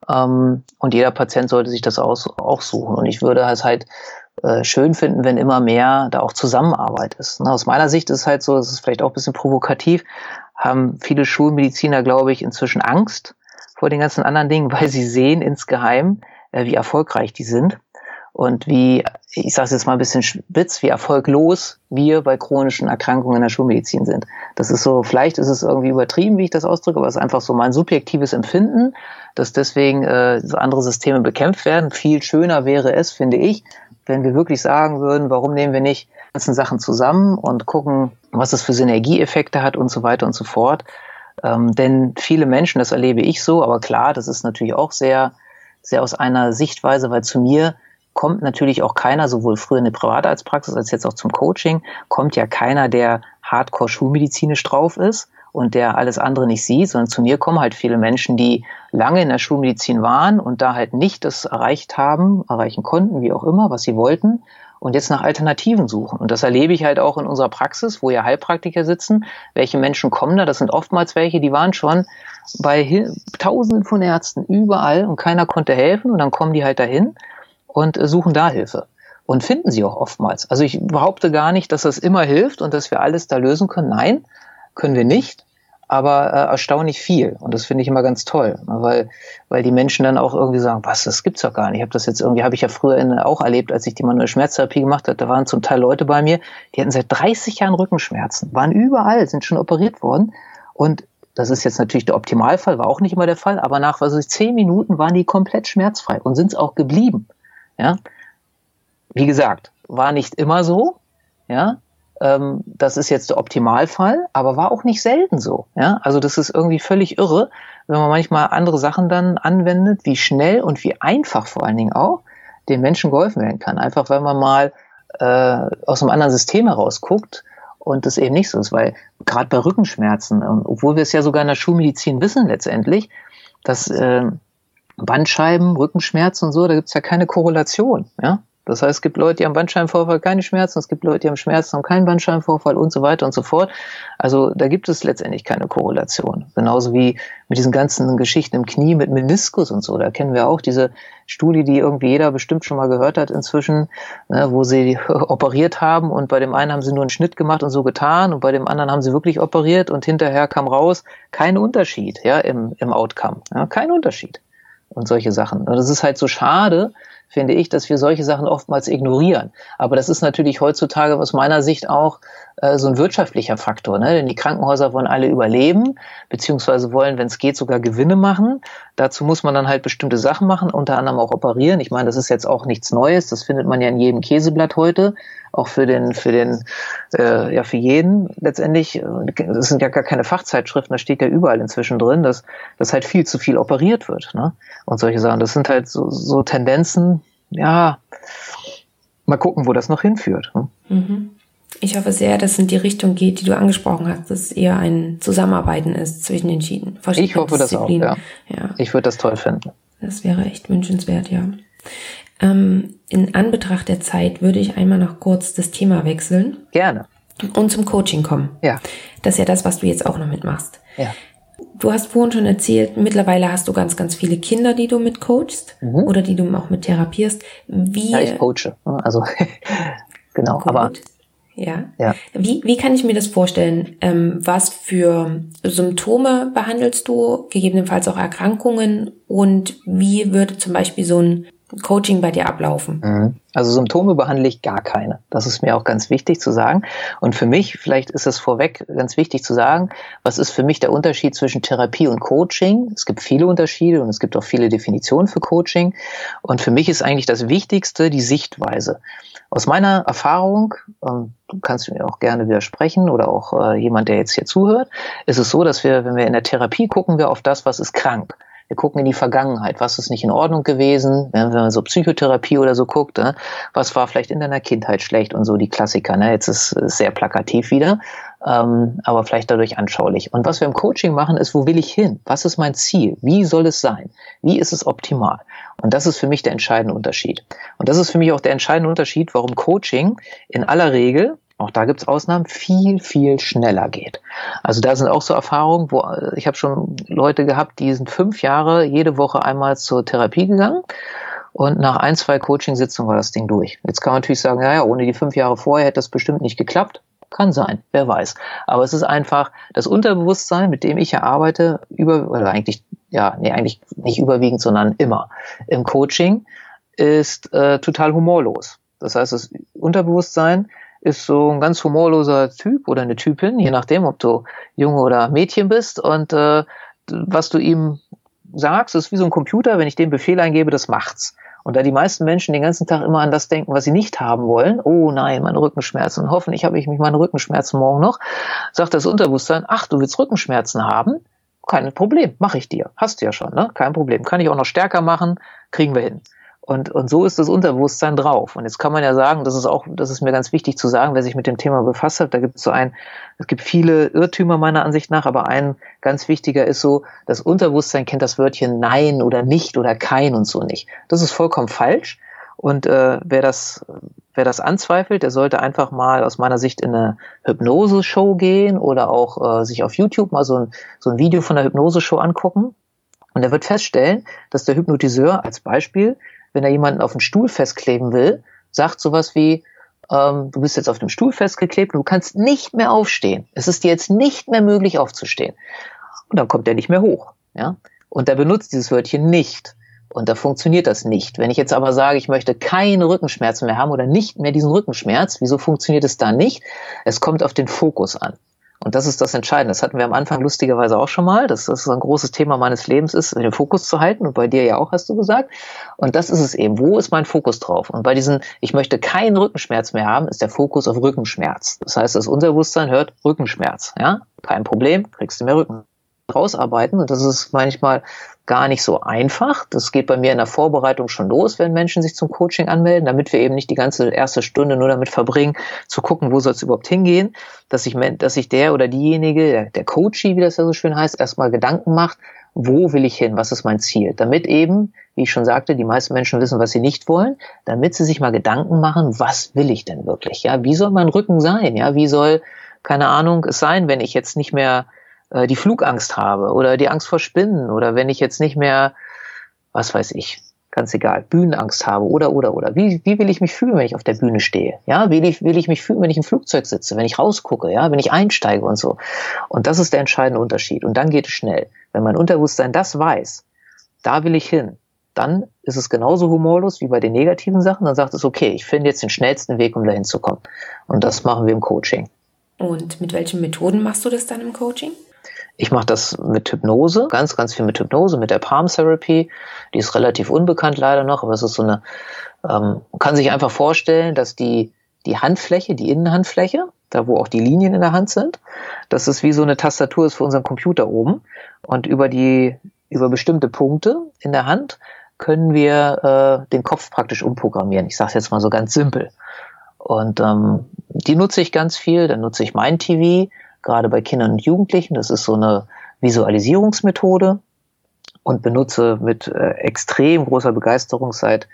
Ähm, und jeder Patient sollte sich das aus, auch suchen. Und ich würde es halt äh, schön finden, wenn immer mehr da auch Zusammenarbeit ist. Ne? Aus meiner Sicht ist es halt so, es ist vielleicht auch ein bisschen provokativ, haben viele Schulmediziner, glaube ich, inzwischen Angst, vor den ganzen anderen Dingen, weil sie sehen insgeheim, äh, wie erfolgreich die sind und wie, ich sage es jetzt mal ein bisschen spitz, wie erfolglos wir bei chronischen Erkrankungen in der Schulmedizin sind. Das ist so, vielleicht ist es irgendwie übertrieben, wie ich das ausdrücke, aber es ist einfach so mein subjektives Empfinden, dass deswegen äh, andere Systeme bekämpft werden. Viel schöner wäre es, finde ich, wenn wir wirklich sagen würden, warum nehmen wir nicht ganzen Sachen zusammen und gucken, was es für Synergieeffekte hat und so weiter und so fort. Ähm, denn viele Menschen, das erlebe ich so, aber klar, das ist natürlich auch sehr, sehr aus einer Sichtweise, weil zu mir kommt natürlich auch keiner, sowohl früher in der Privatarztpraxis als jetzt auch zum Coaching, kommt ja keiner, der hardcore schulmedizinisch drauf ist und der alles andere nicht sieht, sondern zu mir kommen halt viele Menschen, die lange in der Schulmedizin waren und da halt nicht das erreicht haben, erreichen konnten, wie auch immer, was sie wollten und jetzt nach Alternativen suchen. Und das erlebe ich halt auch in unserer Praxis, wo ja Heilpraktiker sitzen. Welche Menschen kommen da? Das sind oftmals welche, die waren schon bei Tausenden von Ärzten überall und keiner konnte helfen und dann kommen die halt dahin und äh, suchen da Hilfe. Und finden sie auch oftmals. Also ich behaupte gar nicht, dass das immer hilft und dass wir alles da lösen können. Nein, können wir nicht. aber äh, erstaunlich viel. Und das finde ich immer ganz toll, ne, weil, weil die Menschen dann auch irgendwie sagen, was, das gibt's doch gar nicht. Ich habe das jetzt irgendwie, habe ich ja früher in, auch erlebt, als ich die manuelle Schmerztherapie gemacht habe, da waren zum Teil Leute bei mir, die hatten seit 30 Jahren Rückenschmerzen, waren überall, sind schon operiert worden. Und das ist jetzt natürlich der Optimalfall, war auch nicht immer der Fall, aber nach ich, zehn Minuten waren die komplett schmerzfrei und sind es auch geblieben. Ja, wie gesagt, war nicht immer so. Ja, ähm, das ist jetzt der Optimalfall, aber war auch nicht selten so. Ja, also das ist irgendwie völlig irre, wenn man manchmal andere Sachen dann anwendet, wie schnell und wie einfach vor allen Dingen auch den Menschen geholfen werden kann. Einfach weil man mal äh, aus einem anderen System heraus guckt und das eben nicht so ist, weil gerade bei Rückenschmerzen, ähm, obwohl wir es ja sogar in der Schulmedizin wissen letztendlich, dass äh, Bandscheiben, Rückenschmerzen und so, da gibt es ja keine Korrelation. Ja? Das heißt, es gibt Leute, die haben Bandscheibenvorfall keine Schmerzen, es gibt Leute, die haben Schmerzen, haben keinen Bandscheibenvorfall und so weiter und so fort. Also da gibt es letztendlich keine Korrelation. Genauso wie mit diesen ganzen Geschichten im Knie mit Meniskus und so. Da kennen wir auch diese Studie, die irgendwie jeder bestimmt schon mal gehört hat inzwischen, ne, wo sie operiert haben und bei dem einen haben sie nur einen Schnitt gemacht und so getan und bei dem anderen haben sie wirklich operiert und hinterher kam raus, kein Unterschied ja, im, im Outcome. Ja, kein Unterschied. Und solche Sachen. Und das ist halt so schade, finde ich, dass wir solche Sachen oftmals ignorieren. Aber das ist natürlich heutzutage aus meiner Sicht auch äh, so ein wirtschaftlicher Faktor. Ne? Denn die Krankenhäuser wollen alle überleben, beziehungsweise wollen, wenn es geht, sogar Gewinne machen. Dazu muss man dann halt bestimmte Sachen machen, unter anderem auch operieren. Ich meine, das ist jetzt auch nichts Neues. Das findet man ja in jedem Käseblatt heute. Auch für den, für den, äh, ja, für jeden letztendlich. Das sind ja gar keine Fachzeitschriften, da steht ja überall inzwischen drin, dass, dass halt viel zu viel operiert wird. Ne? Und solche Sachen. Das sind halt so, so Tendenzen, ja, mal gucken, wo das noch hinführt. Ne? Mhm. Ich hoffe sehr, dass es in die Richtung geht, die du angesprochen hast, dass es eher ein Zusammenarbeiten ist zwischen den Schienen. Ich hoffe das auch, ja. ja. Ich würde das toll finden. Das wäre echt wünschenswert, ja. Ähm, in Anbetracht der Zeit würde ich einmal noch kurz das Thema wechseln. Gerne. Und zum Coaching kommen. Ja. Das ist ja das, was du jetzt auch noch mitmachst. Ja. Du hast vorhin schon erzählt, mittlerweile hast du ganz, ganz viele Kinder, die du mit coachst mhm. oder die du auch mit therapierst. Wie? Ja, ich coache. Also genau. Gut. Aber ja. ja. Wie, wie kann ich mir das vorstellen? Ähm, was für Symptome behandelst du, gegebenenfalls auch Erkrankungen und wie würde zum Beispiel so ein Coaching bei dir ablaufen? Mhm. Also Symptome behandle ich gar keine. Das ist mir auch ganz wichtig zu sagen. Und für mich, vielleicht ist es vorweg ganz wichtig zu sagen, was ist für mich der Unterschied zwischen Therapie und Coaching? Es gibt viele Unterschiede und es gibt auch viele Definitionen für Coaching. Und für mich ist eigentlich das Wichtigste die Sichtweise. Aus meiner Erfahrung, ähm, du kannst mir auch gerne widersprechen oder auch äh, jemand, der jetzt hier zuhört, ist es so, dass wir, wenn wir in der Therapie gucken, wir auf das, was ist krank. Wir gucken in die Vergangenheit. Was ist nicht in Ordnung gewesen? Wenn man so Psychotherapie oder so guckt, ne? was war vielleicht in deiner Kindheit schlecht und so die Klassiker. Ne? Jetzt ist es sehr plakativ wieder, ähm, aber vielleicht dadurch anschaulich. Und was wir im Coaching machen, ist, wo will ich hin? Was ist mein Ziel? Wie soll es sein? Wie ist es optimal? Und das ist für mich der entscheidende Unterschied. Und das ist für mich auch der entscheidende Unterschied, warum Coaching in aller Regel auch da gibt's Ausnahmen, viel, viel schneller geht. Also da sind auch so Erfahrungen, wo ich habe schon Leute gehabt, die sind fünf Jahre jede Woche einmal zur Therapie gegangen und nach ein, zwei Coaching-Sitzungen war das Ding durch. Jetzt kann man natürlich sagen, ja, ja, ohne die fünf Jahre vorher hätte das bestimmt nicht geklappt. Kann sein, wer weiß. Aber es ist einfach das Unterbewusstsein, mit dem ich ja arbeite, über, oder eigentlich, ja, nee, eigentlich nicht überwiegend, sondern immer im Coaching, ist äh, total humorlos. Das heißt, das Unterbewusstsein ist so ein ganz humorloser Typ oder eine Typin, je nachdem, ob du Junge oder Mädchen bist. Und äh, was du ihm sagst, ist wie so ein Computer, wenn ich den Befehl eingebe, das macht's. Und da die meisten Menschen den ganzen Tag immer an das denken, was sie nicht haben wollen, oh nein, meine Rückenschmerzen, hoffentlich habe ich mich meine Rückenschmerzen morgen noch, sagt das Unterbewusstsein, ach, du willst Rückenschmerzen haben? Kein Problem, mache ich dir. Hast du ja schon, ne? Kein Problem. Kann ich auch noch stärker machen, kriegen wir hin. Und, und so ist das Unterbewusstsein drauf. Und jetzt kann man ja sagen, das ist auch, das ist mir ganz wichtig zu sagen, wer sich mit dem Thema befasst hat, da gibt es so ein, es gibt viele Irrtümer meiner Ansicht nach, aber ein ganz wichtiger ist so, das Unterbewusstsein kennt das Wörtchen Nein oder nicht oder kein und so nicht. Das ist vollkommen falsch. Und äh, wer das, wer das anzweifelt, der sollte einfach mal aus meiner Sicht in eine Hypnose-Show gehen oder auch äh, sich auf YouTube mal so ein, so ein Video von der Hypnose-Show angucken. Und er wird feststellen, dass der Hypnotiseur als Beispiel wenn er jemanden auf den Stuhl festkleben will, sagt sowas wie, ähm, du bist jetzt auf dem Stuhl festgeklebt du kannst nicht mehr aufstehen. Es ist dir jetzt nicht mehr möglich aufzustehen. Und dann kommt er nicht mehr hoch. Ja? Und er benutzt dieses Wörtchen nicht. Und da funktioniert das nicht. Wenn ich jetzt aber sage, ich möchte keine Rückenschmerzen mehr haben oder nicht mehr diesen Rückenschmerz, wieso funktioniert es da nicht? Es kommt auf den Fokus an. Und das ist das Entscheidende. Das hatten wir am Anfang lustigerweise auch schon mal, dass das ein großes Thema meines Lebens ist, den Fokus zu halten. Und bei dir ja auch, hast du gesagt. Und das ist es eben. Wo ist mein Fokus drauf? Und bei diesen, ich möchte keinen Rückenschmerz mehr haben, ist der Fokus auf Rückenschmerz. Das heißt, das Unterbewusstsein hört Rückenschmerz. Ja, kein Problem, kriegst du mehr Rücken rausarbeiten. Und das ist manchmal gar nicht so einfach. Das geht bei mir in der Vorbereitung schon los, wenn Menschen sich zum Coaching anmelden, damit wir eben nicht die ganze erste Stunde nur damit verbringen, zu gucken, wo soll es überhaupt hingehen, dass sich, dass sich der oder diejenige, der, der Coachie, wie das ja so schön heißt, erstmal Gedanken macht, wo will ich hin, was ist mein Ziel, damit eben, wie ich schon sagte, die meisten Menschen wissen, was sie nicht wollen, damit sie sich mal Gedanken machen, was will ich denn wirklich, ja, wie soll mein Rücken sein, ja, wie soll, keine Ahnung, es sein, wenn ich jetzt nicht mehr äh, die Flugangst habe oder die Angst vor Spinnen oder wenn ich jetzt nicht mehr, was weiß ich, ganz egal, Bühnenangst habe oder, oder, oder. Wie, wie will ich mich fühlen, wenn ich auf der Bühne stehe? Ja, will ich, will ich mich fühlen, wenn ich im Flugzeug sitze, wenn ich rausgucke, ja, wenn ich einsteige und so. Und das ist der entscheidende Unterschied. Und dann geht es schnell. Wenn mein Unterbewusstsein das weiß, da will ich hin, dann ist es genauso humorlos wie bei den negativen Sachen. Dann sagt es, okay, ich finde jetzt den schnellsten Weg, um dahin zu kommen. Und das machen wir im Coaching. Und mit welchen Methoden machst du das dann im Coaching? Ich mache das mit Hypnose, ganz, ganz viel mit Hypnose, mit der Palm Therapy. Die ist relativ unbekannt leider noch, aber es ist so eine, ähm, kann sich einfach vorstellen, dass die, die Handfläche, die Innenhandfläche, da wo auch die Linien in der Hand sind, dass es wie so eine Tastatur ist für unseren Computer oben. Und über die, über bestimmte Punkte in der Hand können wir äh, den Kopf praktisch umprogrammieren. Ich sage jetzt mal so ganz simpel. Und ähm, die nutze ich ganz viel. Dann nutze ich mein TV gerade bei Kindern und Jugendlichen. Das ist so eine Visualisierungsmethode und benutze mit äh, extrem großer Begeisterung seit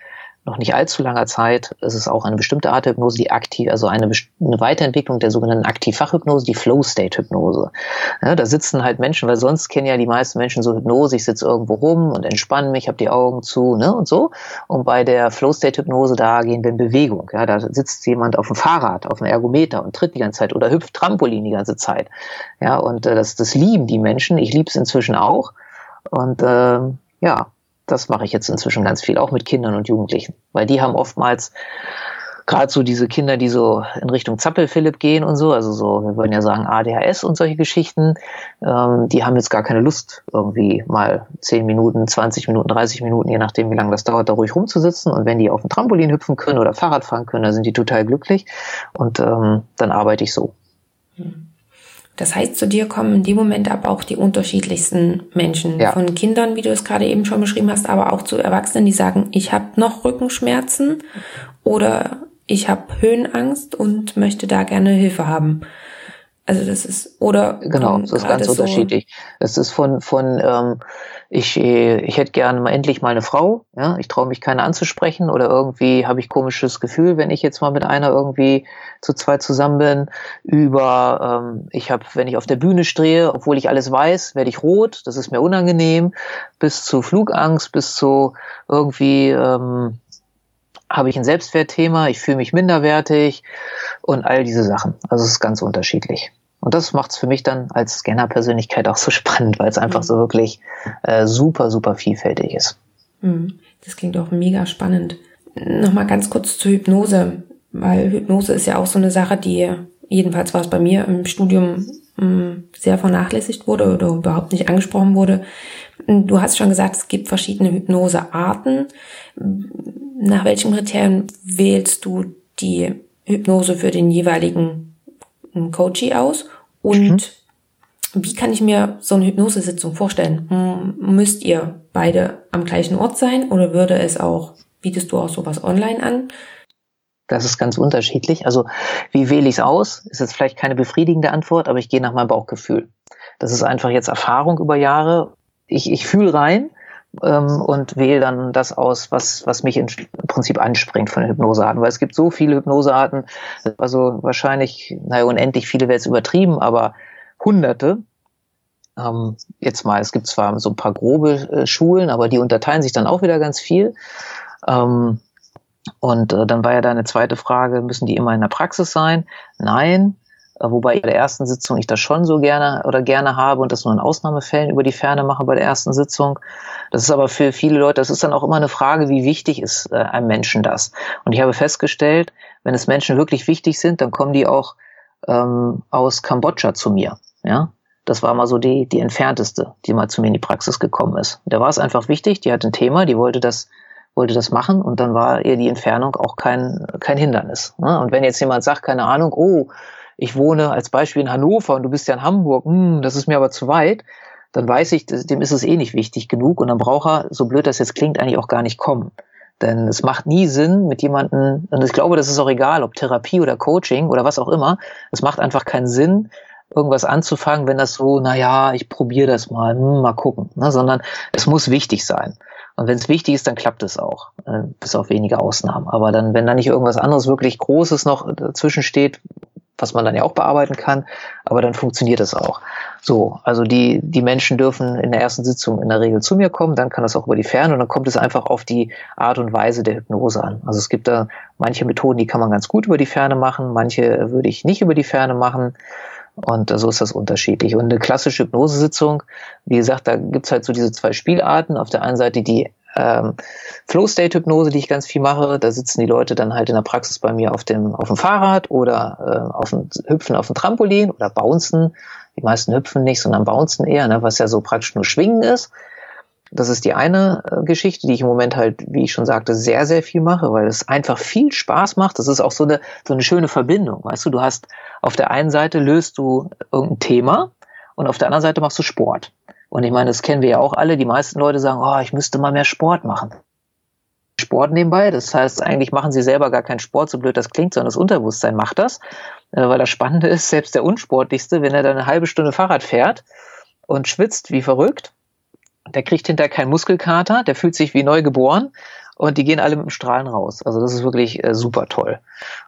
noch nicht allzu langer Zeit. Es ist auch eine bestimmte Art der Hypnose, die aktiv, also eine, eine Weiterentwicklung der sogenannten Aktivfachhypnose, die Flow-State-Hypnose. Ja, da sitzen halt Menschen, weil sonst kennen ja die meisten Menschen so Hypnose, ich sitze irgendwo rum und entspanne mich, habe die Augen zu, ne, und so. Und bei der Flow-State-Hypnose, da gehen wir in Bewegung. Ja, da sitzt jemand auf dem Fahrrad, auf dem Ergometer und tritt die ganze Zeit oder hüpft Trampolin die ganze Zeit. Ja, und äh, das, das lieben die Menschen. Ich liebe es inzwischen auch. Und äh, ja, das mache ich jetzt inzwischen ganz viel, auch mit Kindern und Jugendlichen, weil die haben oftmals gerade so diese Kinder, die so in Richtung Zappel-Philipp gehen und so, also so, wir würden ja sagen ADHS und solche Geschichten, ähm, die haben jetzt gar keine Lust, irgendwie mal 10 Minuten, 20 Minuten, 30 Minuten, je nachdem, wie lange das dauert, da ruhig rumzusitzen. Und wenn die auf dem Trampolin hüpfen können oder Fahrrad fahren können, dann sind die total glücklich. Und ähm, dann arbeite ich so. Hm. Das heißt, zu dir kommen in dem Moment aber auch die unterschiedlichsten Menschen. Ja. Von Kindern, wie du es gerade eben schon beschrieben hast, aber auch zu Erwachsenen, die sagen, ich habe noch Rückenschmerzen oder ich habe Höhenangst und möchte da gerne Hilfe haben. Also das ist oder genau, das ist ganz so unterschiedlich. Es ist von von ähm, ich ich hätte gerne mal endlich mal eine Frau, ja, ich traue mich keine anzusprechen oder irgendwie habe ich komisches Gefühl, wenn ich jetzt mal mit einer irgendwie zu zweit zusammen bin. Über ähm, ich habe, wenn ich auf der Bühne stehe, obwohl ich alles weiß, werde ich rot, das ist mir unangenehm, bis zu Flugangst, bis zu irgendwie ähm, habe ich ein Selbstwertthema, ich fühle mich minderwertig und all diese Sachen. Also es ist ganz unterschiedlich. Und das macht es für mich dann als Scanner-Persönlichkeit auch so spannend, weil es einfach mhm. so wirklich äh, super, super vielfältig ist. Mhm. Das klingt auch mega spannend. Nochmal ganz kurz zur Hypnose, weil Hypnose ist ja auch so eine Sache, die jedenfalls war es bei mir im Studium mm, sehr vernachlässigt wurde oder überhaupt nicht angesprochen wurde. Du hast schon gesagt, es gibt verschiedene Hypnosearten. Nach welchen Kriterien wählst du die Hypnose für den jeweiligen Coachie aus? Und mhm. wie kann ich mir so eine Hypnosesitzung vorstellen? Müsst ihr beide am gleichen Ort sein oder würde es auch, bietest du auch sowas online an? Das ist ganz unterschiedlich. Also wie wähle ich es aus? Ist jetzt vielleicht keine befriedigende Antwort, aber ich gehe nach meinem Bauchgefühl. Das ist einfach jetzt Erfahrung über Jahre. Ich, ich fühle rein ähm, und wähle dann das aus, was, was mich im Prinzip anspringt von Hypnosearten. Weil es gibt so viele Hypnosearten, also wahrscheinlich, naja, unendlich viele wäre jetzt übertrieben, aber hunderte. Ähm, jetzt mal, es gibt zwar so ein paar grobe äh, Schulen, aber die unterteilen sich dann auch wieder ganz viel. Ähm, Und äh, dann war ja deine zweite Frage, müssen die immer in der Praxis sein? Nein. Äh, wobei bei der ersten Sitzung ich das schon so gerne oder gerne habe und das nur in Ausnahmefällen über die Ferne mache bei der ersten Sitzung. Das ist aber für viele Leute, das ist dann auch immer eine Frage, wie wichtig ist äh, einem Menschen das? Und ich habe festgestellt, wenn es Menschen wirklich wichtig sind, dann kommen die auch ähm, aus Kambodscha zu mir. Ja, das war mal so die, die entfernteste, die mal zu mir in die Praxis gekommen ist. Da war es einfach wichtig, die hat ein Thema, die wollte das, wollte das machen und dann war ihr die Entfernung auch kein, kein Hindernis. Ne? Und wenn jetzt jemand sagt, keine Ahnung, oh, ich wohne als Beispiel in Hannover und du bist ja in Hamburg, hm, das ist mir aber zu weit, dann weiß ich, dem ist es eh nicht wichtig genug und dann braucht er, so blöd das jetzt klingt, eigentlich auch gar nicht kommen. Denn es macht nie Sinn mit jemandem, und ich glaube, das ist auch egal, ob Therapie oder Coaching oder was auch immer, es macht einfach keinen Sinn, irgendwas anzufangen, wenn das so, naja, ich probiere das mal, hm, mal gucken, ne, sondern es muss wichtig sein. Und wenn es wichtig ist, dann klappt es auch, äh, bis auf wenige Ausnahmen. Aber dann, wenn da nicht irgendwas anderes wirklich Großes noch dazwischen steht, was man dann ja auch bearbeiten kann, aber dann funktioniert es auch. So, also die, die Menschen dürfen in der ersten Sitzung in der Regel zu mir kommen, dann kann das auch über die Ferne und dann kommt es einfach auf die Art und Weise der Hypnose an. Also es gibt da manche Methoden, die kann man ganz gut über die Ferne machen, manche würde ich nicht über die Ferne machen. Und so ist das unterschiedlich. Und eine klassische Hypnosesitzung, wie gesagt, da gibt's halt so diese zwei Spielarten. Auf der einen Seite die ähm, Flow-State-Hypnose, die ich ganz viel mache. Da sitzen die Leute dann halt in der Praxis bei mir auf dem, auf dem Fahrrad oder äh, auf dem Hüpfen auf dem Trampolin oder bouncen. Die meisten hüpfen nicht, sondern bouncen eher, ne, was ja so praktisch nur Schwingen ist. Das ist die eine äh, Geschichte, die ich im Moment halt, wie ich schon sagte, sehr, sehr viel mache, weil es einfach viel Spaß macht. Das ist auch so eine, so eine schöne Verbindung. Weißt du, du hast auf der einen Seite löst du irgendein Thema und auf der anderen Seite machst du Sport. Und ich meine, das kennen wir ja auch alle. Die meisten Leute sagen, oh, ich müsste mal mehr Sport machen. Sport nebenbei. Das heißt, eigentlich machen sie selber gar keinen Sport, so blöd das klingt, sondern das Unterbewusstsein macht das. Äh, weil das Spannende ist, selbst der Unsportlichste, wenn er dann eine halbe Stunde Fahrrad fährt und schwitzt wie verrückt, der kriegt hinterher keinen Muskelkater, der fühlt sich wie neu geboren und die gehen alle mit dem Strahlen raus. Also das ist wirklich äh, super toll.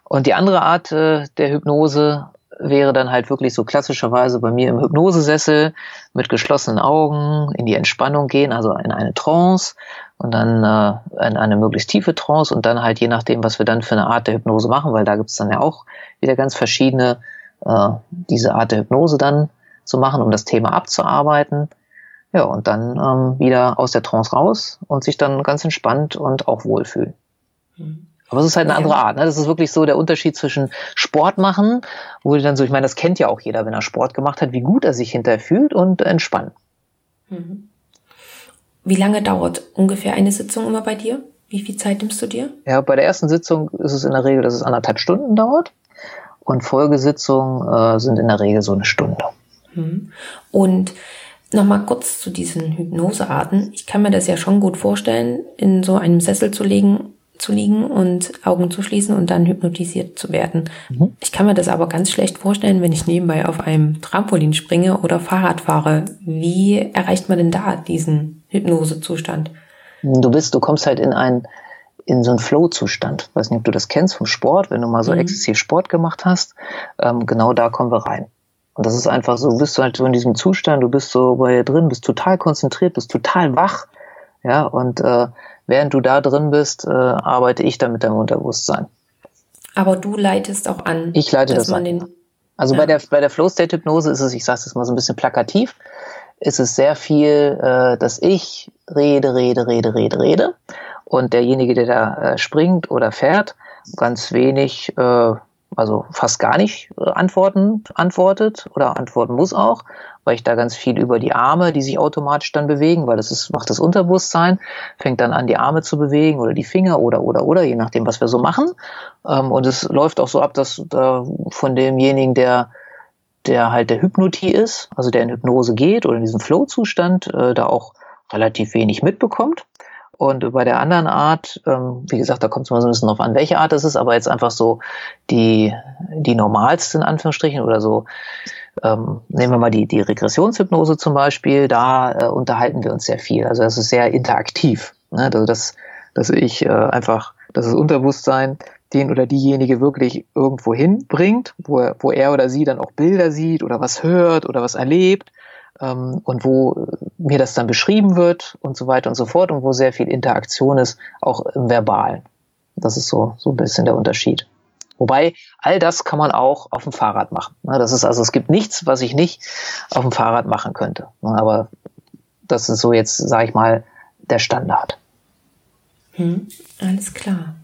Und die andere Art äh, der Hypnose wäre dann halt wirklich so klassischerweise bei mir im Hypnosesessel mit geschlossenen Augen in die Entspannung gehen, also in eine Trance und dann äh, in eine möglichst tiefe Trance und dann halt je nachdem, was wir dann für eine Art der Hypnose machen, weil da gibt es dann ja auch wieder ganz verschiedene, äh, diese Art der Hypnose dann zu machen, um das Thema abzuarbeiten. Ja, und dann ähm, wieder aus der Trance raus und sich dann ganz entspannt und auch wohlfühlen. Mhm. Aber es ist halt eine andere Art. Ne? Das ist wirklich so der Unterschied zwischen Sport machen, wo du dann so, ich meine, das kennt ja auch jeder, wenn er Sport gemacht hat, wie gut er sich hinterher fühlt und entspannen. Mhm. Wie lange dauert ungefähr eine Sitzung immer bei dir? Wie viel Zeit nimmst du dir? Ja, bei der ersten Sitzung ist es in der Regel, dass es anderthalb Stunden dauert. Und Folgesitzungen äh, sind in der Regel so eine Stunde. Mhm. Und Nochmal kurz zu diesen Hypnosearten. Ich kann mir das ja schon gut vorstellen, in so einem Sessel zu legen zu liegen und Augen zu schließen und dann hypnotisiert zu werden. Mhm. Ich kann mir das aber ganz schlecht vorstellen, wenn ich nebenbei auf einem Trampolin springe oder Fahrrad fahre. Wie erreicht man denn da diesen Hypnosezustand? Du bist, du kommst halt in einen in so einen Flow-Zustand. Weiß nicht, ob du das kennst vom Sport, wenn du mal so mhm. exzessiv Sport gemacht hast. Ähm, genau da kommen wir rein. Und das ist einfach so, bist du halt so in diesem Zustand, du bist so bei dir drin, bist total konzentriert, bist total wach, ja, und äh, während du da drin bist, äh, arbeite ich dann mit deinem Unterbewusstsein. Aber du leitest auch an. Ich leite das an. Den, also ja. bei der, bei der Flow-State-Hypnose ist es, ich sage es mal so ein bisschen plakativ, ist es sehr viel, äh, dass ich rede, rede, rede, rede, rede und derjenige, der da äh, springt oder fährt, ganz wenig, äh, also fast gar nicht äh, antworten, antwortet oder antworten muss auch weil ich da ganz viel über die Arme, die sich automatisch dann bewegen, weil das ist, macht das Unterbewusstsein, fängt dann an, die Arme zu bewegen oder die Finger oder, oder, oder, je nachdem, was wir so machen. Ähm, und es läuft auch so ab, dass da von demjenigen, der, der halt der Hypnotie ist, also der in Hypnose geht oder in diesem Flow-Zustand, äh, da auch relativ wenig mitbekommt. Und bei der anderen Art, ähm, wie gesagt, da kommt es mal so ein bisschen drauf an, welche Art es ist, aber jetzt einfach so die, die normalste in Anführungsstrichen oder so ähm, nehmen wir mal die, die Regressionshypnose zum Beispiel, da äh, unterhalten wir uns sehr viel. Also das ist sehr interaktiv. Ne? Also das, dass ich äh, einfach, dass das Unterbewusstsein den oder diejenige wirklich irgendwo hinbringt, wo er, wo er oder sie dann auch Bilder sieht oder was hört oder was erlebt ähm, und wo mir das dann beschrieben wird und so weiter und so fort und wo sehr viel Interaktion ist, auch im Verbalen. Das ist so, so ein bisschen der Unterschied. Wobei, all das kann man auch auf dem Fahrrad machen. Das ist also, es gibt nichts, was ich nicht auf dem Fahrrad machen könnte. Aber das ist so jetzt, sage ich mal, der Standard. Hm, alles klar.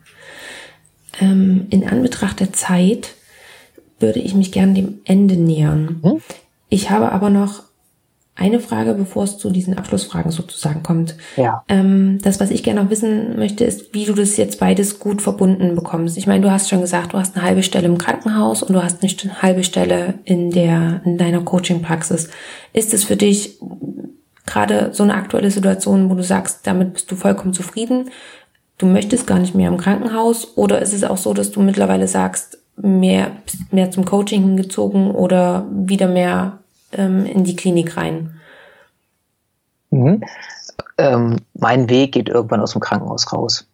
Ähm, in Anbetracht der Zeit würde ich mich gerne dem Ende nähern. Hm? Ich habe aber noch eine Frage, bevor es zu diesen Abschlussfragen sozusagen kommt. Ja. Ähm, das, was ich gerne noch wissen möchte, ist, wie du das jetzt beides gut verbunden bekommst. Ich meine, du hast schon gesagt, du hast eine halbe Stelle im Krankenhaus und du hast eine halbe Stelle in der in deiner Coaching-Praxis. Ist es für dich gerade so eine aktuelle Situation, wo du sagst, damit bist du vollkommen zufrieden? Du möchtest gar nicht mehr im Krankenhaus oder ist es auch so, dass du mittlerweile sagst, mehr mehr zum Coaching hingezogen oder wieder mehr ähm, in die Klinik rein? Mhm. Ähm, mein Weg geht irgendwann aus dem Krankenhaus raus.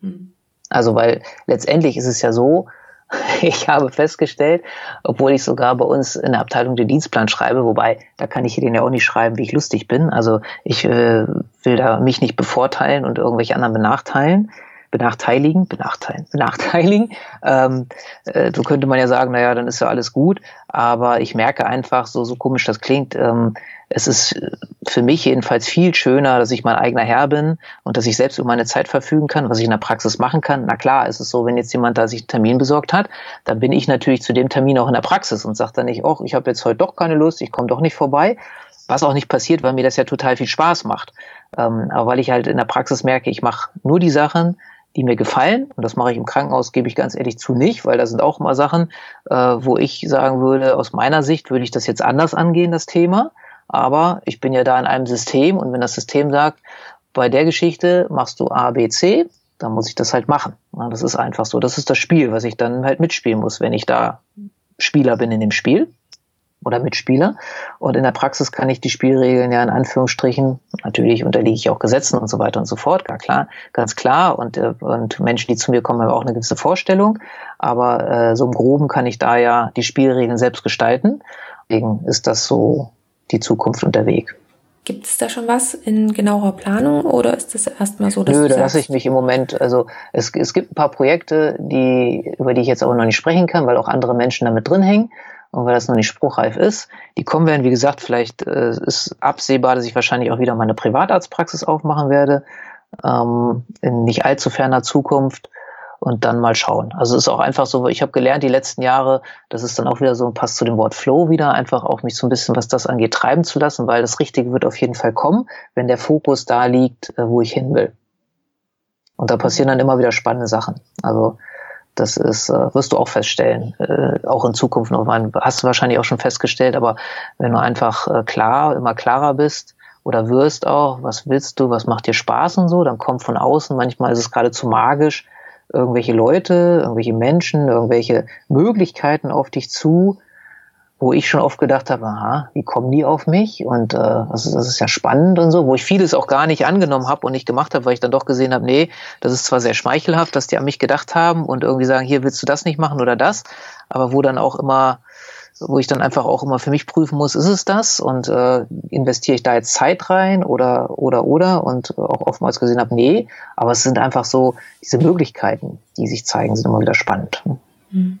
Mhm. Also, weil letztendlich ist es ja so, ich habe festgestellt, obwohl ich sogar bei uns in der Abteilung den Dienstplan schreibe, wobei da kann ich den ja auch nicht schreiben, wie ich lustig bin. Also ich äh, will da mich nicht bevorteilen und irgendwelche anderen benachteilen benachteiligen, benachteiligen, benachteiligen. Ähm, äh, so könnte man ja sagen, naja, dann ist ja alles gut. Aber ich merke einfach, so, so komisch das klingt, ähm, es ist für mich jedenfalls viel schöner, dass ich mein eigener Herr bin und dass ich selbst über meine Zeit verfügen kann, was ich in der Praxis machen kann. Na klar, ist es so, wenn jetzt jemand da sich einen Termin besorgt hat, dann bin ich natürlich zu dem Termin auch in der Praxis und sage dann nicht, oh, ich habe jetzt heute doch keine Lust, ich komme doch nicht vorbei. Was auch nicht passiert, weil mir das ja total viel Spaß macht. Ähm, aber weil ich halt in der Praxis merke, ich mache nur die Sachen, die mir gefallen. Und das mache ich im Krankenhaus, gebe ich ganz ehrlich zu nicht, weil da sind auch immer Sachen, äh, wo ich sagen würde, aus meiner Sicht würde ich das jetzt anders angehen, das Thema. Aber ich bin ja da in einem System und wenn das System sagt, bei der Geschichte machst du A, B, C, dann muss ich das halt machen. Das ist einfach so. Das ist das Spiel, was ich dann halt mitspielen muss, wenn ich da Spieler bin in dem Spiel oder Mitspieler. Und in der Praxis kann ich die Spielregeln ja in Anführungsstrichen, natürlich unterliege ich auch Gesetzen und so weiter und so fort, gar klar, ganz klar. Und, äh, und Menschen, die zu mir kommen, haben auch eine gewisse Vorstellung. Aber äh, so im Groben kann ich da ja die Spielregeln selbst gestalten. Deswegen ist das so die Zukunft und der Weg. Gibt es da schon was in genauer Planung oder ist das erstmal so, dass Nö, da lasse ich mich im Moment, also es, es gibt ein paar Projekte, die, über die ich jetzt aber noch nicht sprechen kann, weil auch andere Menschen damit drin hängen und weil das noch nicht spruchreif ist. Die kommen werden, wie gesagt, vielleicht äh, ist absehbar, dass ich wahrscheinlich auch wieder meine Privatarztpraxis aufmachen werde, ähm, in nicht allzu ferner Zukunft und dann mal schauen. Also es ist auch einfach so, ich habe gelernt die letzten Jahre, das ist dann auch wieder so, passt zu dem Wort Flow wieder, einfach auch mich so ein bisschen, was das angeht, treiben zu lassen, weil das Richtige wird auf jeden Fall kommen, wenn der Fokus da liegt, äh, wo ich hin will. Und da passieren dann immer wieder spannende Sachen. Also das ist, äh, wirst du auch feststellen, äh, auch in Zukunft noch. Mein, hast du wahrscheinlich auch schon festgestellt, aber wenn du einfach äh, klar, immer klarer bist oder wirst auch, was willst du, was macht dir Spaß und so, dann kommt von außen, manchmal ist es geradezu magisch, irgendwelche Leute, irgendwelche Menschen, irgendwelche Möglichkeiten auf dich zu, wo ich schon oft gedacht habe, aha, wie kommen die auf mich? Und äh, das, ist, das ist ja spannend und so, wo ich vieles auch gar nicht angenommen habe und nicht gemacht habe, weil ich dann doch gesehen habe, nee, das ist zwar sehr schmeichelhaft, dass die an mich gedacht haben und irgendwie sagen, hier willst du das nicht machen oder das, aber wo dann auch immer, wo ich dann einfach auch immer für mich prüfen muss, ist es das und äh, investiere ich da jetzt Zeit rein oder oder oder und auch oftmals gesehen habe, nee, aber es sind einfach so diese Möglichkeiten, die sich zeigen, sind immer wieder spannend. Mhm.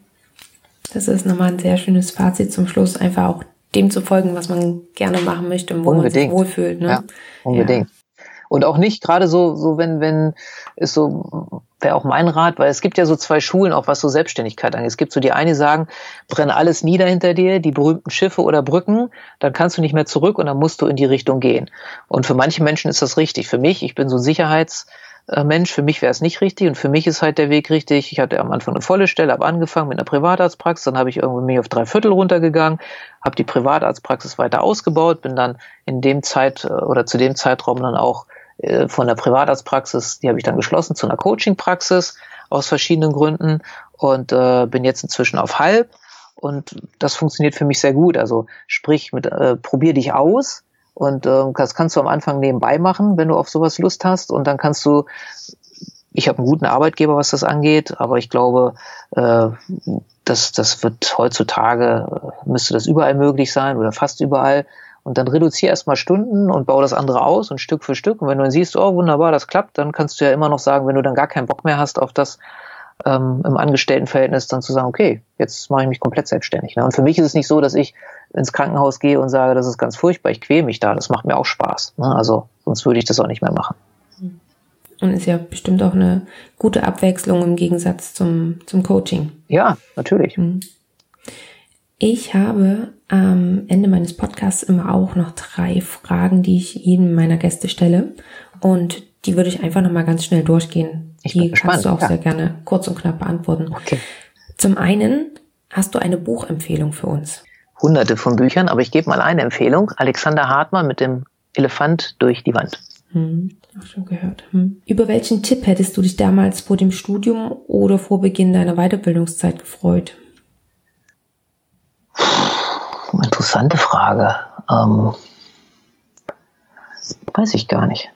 Das ist nochmal ein sehr schönes Fazit zum Schluss, einfach auch dem zu folgen, was man gerne machen möchte und wo unbedingt. man sich wohlfühlt. Ne? Ja, unbedingt. Ja. Und auch nicht gerade so, so wenn, wenn ist so, wäre auch mein Rat, weil es gibt ja so zwei Schulen, auch was so Selbstständigkeit angeht. Es gibt so die eine, die sagen, brenne alles nieder hinter dir, die berühmten Schiffe oder Brücken, dann kannst du nicht mehr zurück und dann musst du in die Richtung gehen. Und für manche Menschen ist das richtig. Für mich, ich bin so Sicherheits- äh, Mensch, für mich wäre es nicht richtig und für mich ist halt der Weg richtig. Ich hatte am Anfang eine volle Stelle, habe angefangen mit einer Privatarztpraxis, dann habe ich irgendwie mich auf drei Viertel runtergegangen, habe die Privatarztpraxis weiter ausgebaut, bin dann in dem Zeit äh, oder zu dem Zeitraum dann auch äh, von der Privatarztpraxis, die habe ich dann geschlossen, zu einer Coachingpraxis aus verschiedenen Gründen und äh, bin jetzt inzwischen auf halb und das funktioniert für mich sehr gut. Also sprich, mit äh, probier dich aus, und äh, das kannst du am Anfang nebenbei machen, wenn du auf sowas Lust hast. Und dann kannst du, ich habe einen guten Arbeitgeber, was das angeht, aber ich glaube, äh, das, das wird heutzutage, müsste das überall möglich sein oder fast überall. und dann reduziere erstmal Stunden und baue das andere aus und Stück für Stück. Und wenn du dann siehst, oh wunderbar, das klappt, dann kannst du ja immer noch sagen, wenn du dann gar keinen Bock mehr hast auf das ähm, im Angestelltenverhältnis, dann zu sagen, okay, jetzt mache ich mich komplett selbstständig. Ne? Und für mich ist es nicht so, dass ich ins Krankenhaus gehe und sage, das ist ganz furchtbar, ich quäle mich da, das macht mir auch Spaß. Ne? Also sonst würde ich das auch nicht mehr machen. Und ist ja bestimmt auch eine gute Abwechslung im Gegensatz zum, zum Coaching. Ja, natürlich. Mhm. Ich habe am Ende meines Podcasts immer auch noch drei Fragen, die ich jedem meiner Gäste stelle. Und die würde ich einfach nochmal ganz schnell durchgehen. Ich die kannst du auch ja. sehr gerne kurz und knapp beantworten. Okay. Zum einen, hast du eine Buchempfehlung für uns? Hunderte von Büchern, aber ich gebe mal eine Empfehlung. Alexander Hartmann mit dem Elefant durch die Wand. Hm, auch schon gehört. Hm. Über welchen Tipp hättest du dich damals vor dem Studium oder vor Beginn deiner Weiterbildungszeit gefreut? Interessante Frage. Ähm, weiß ich gar nicht.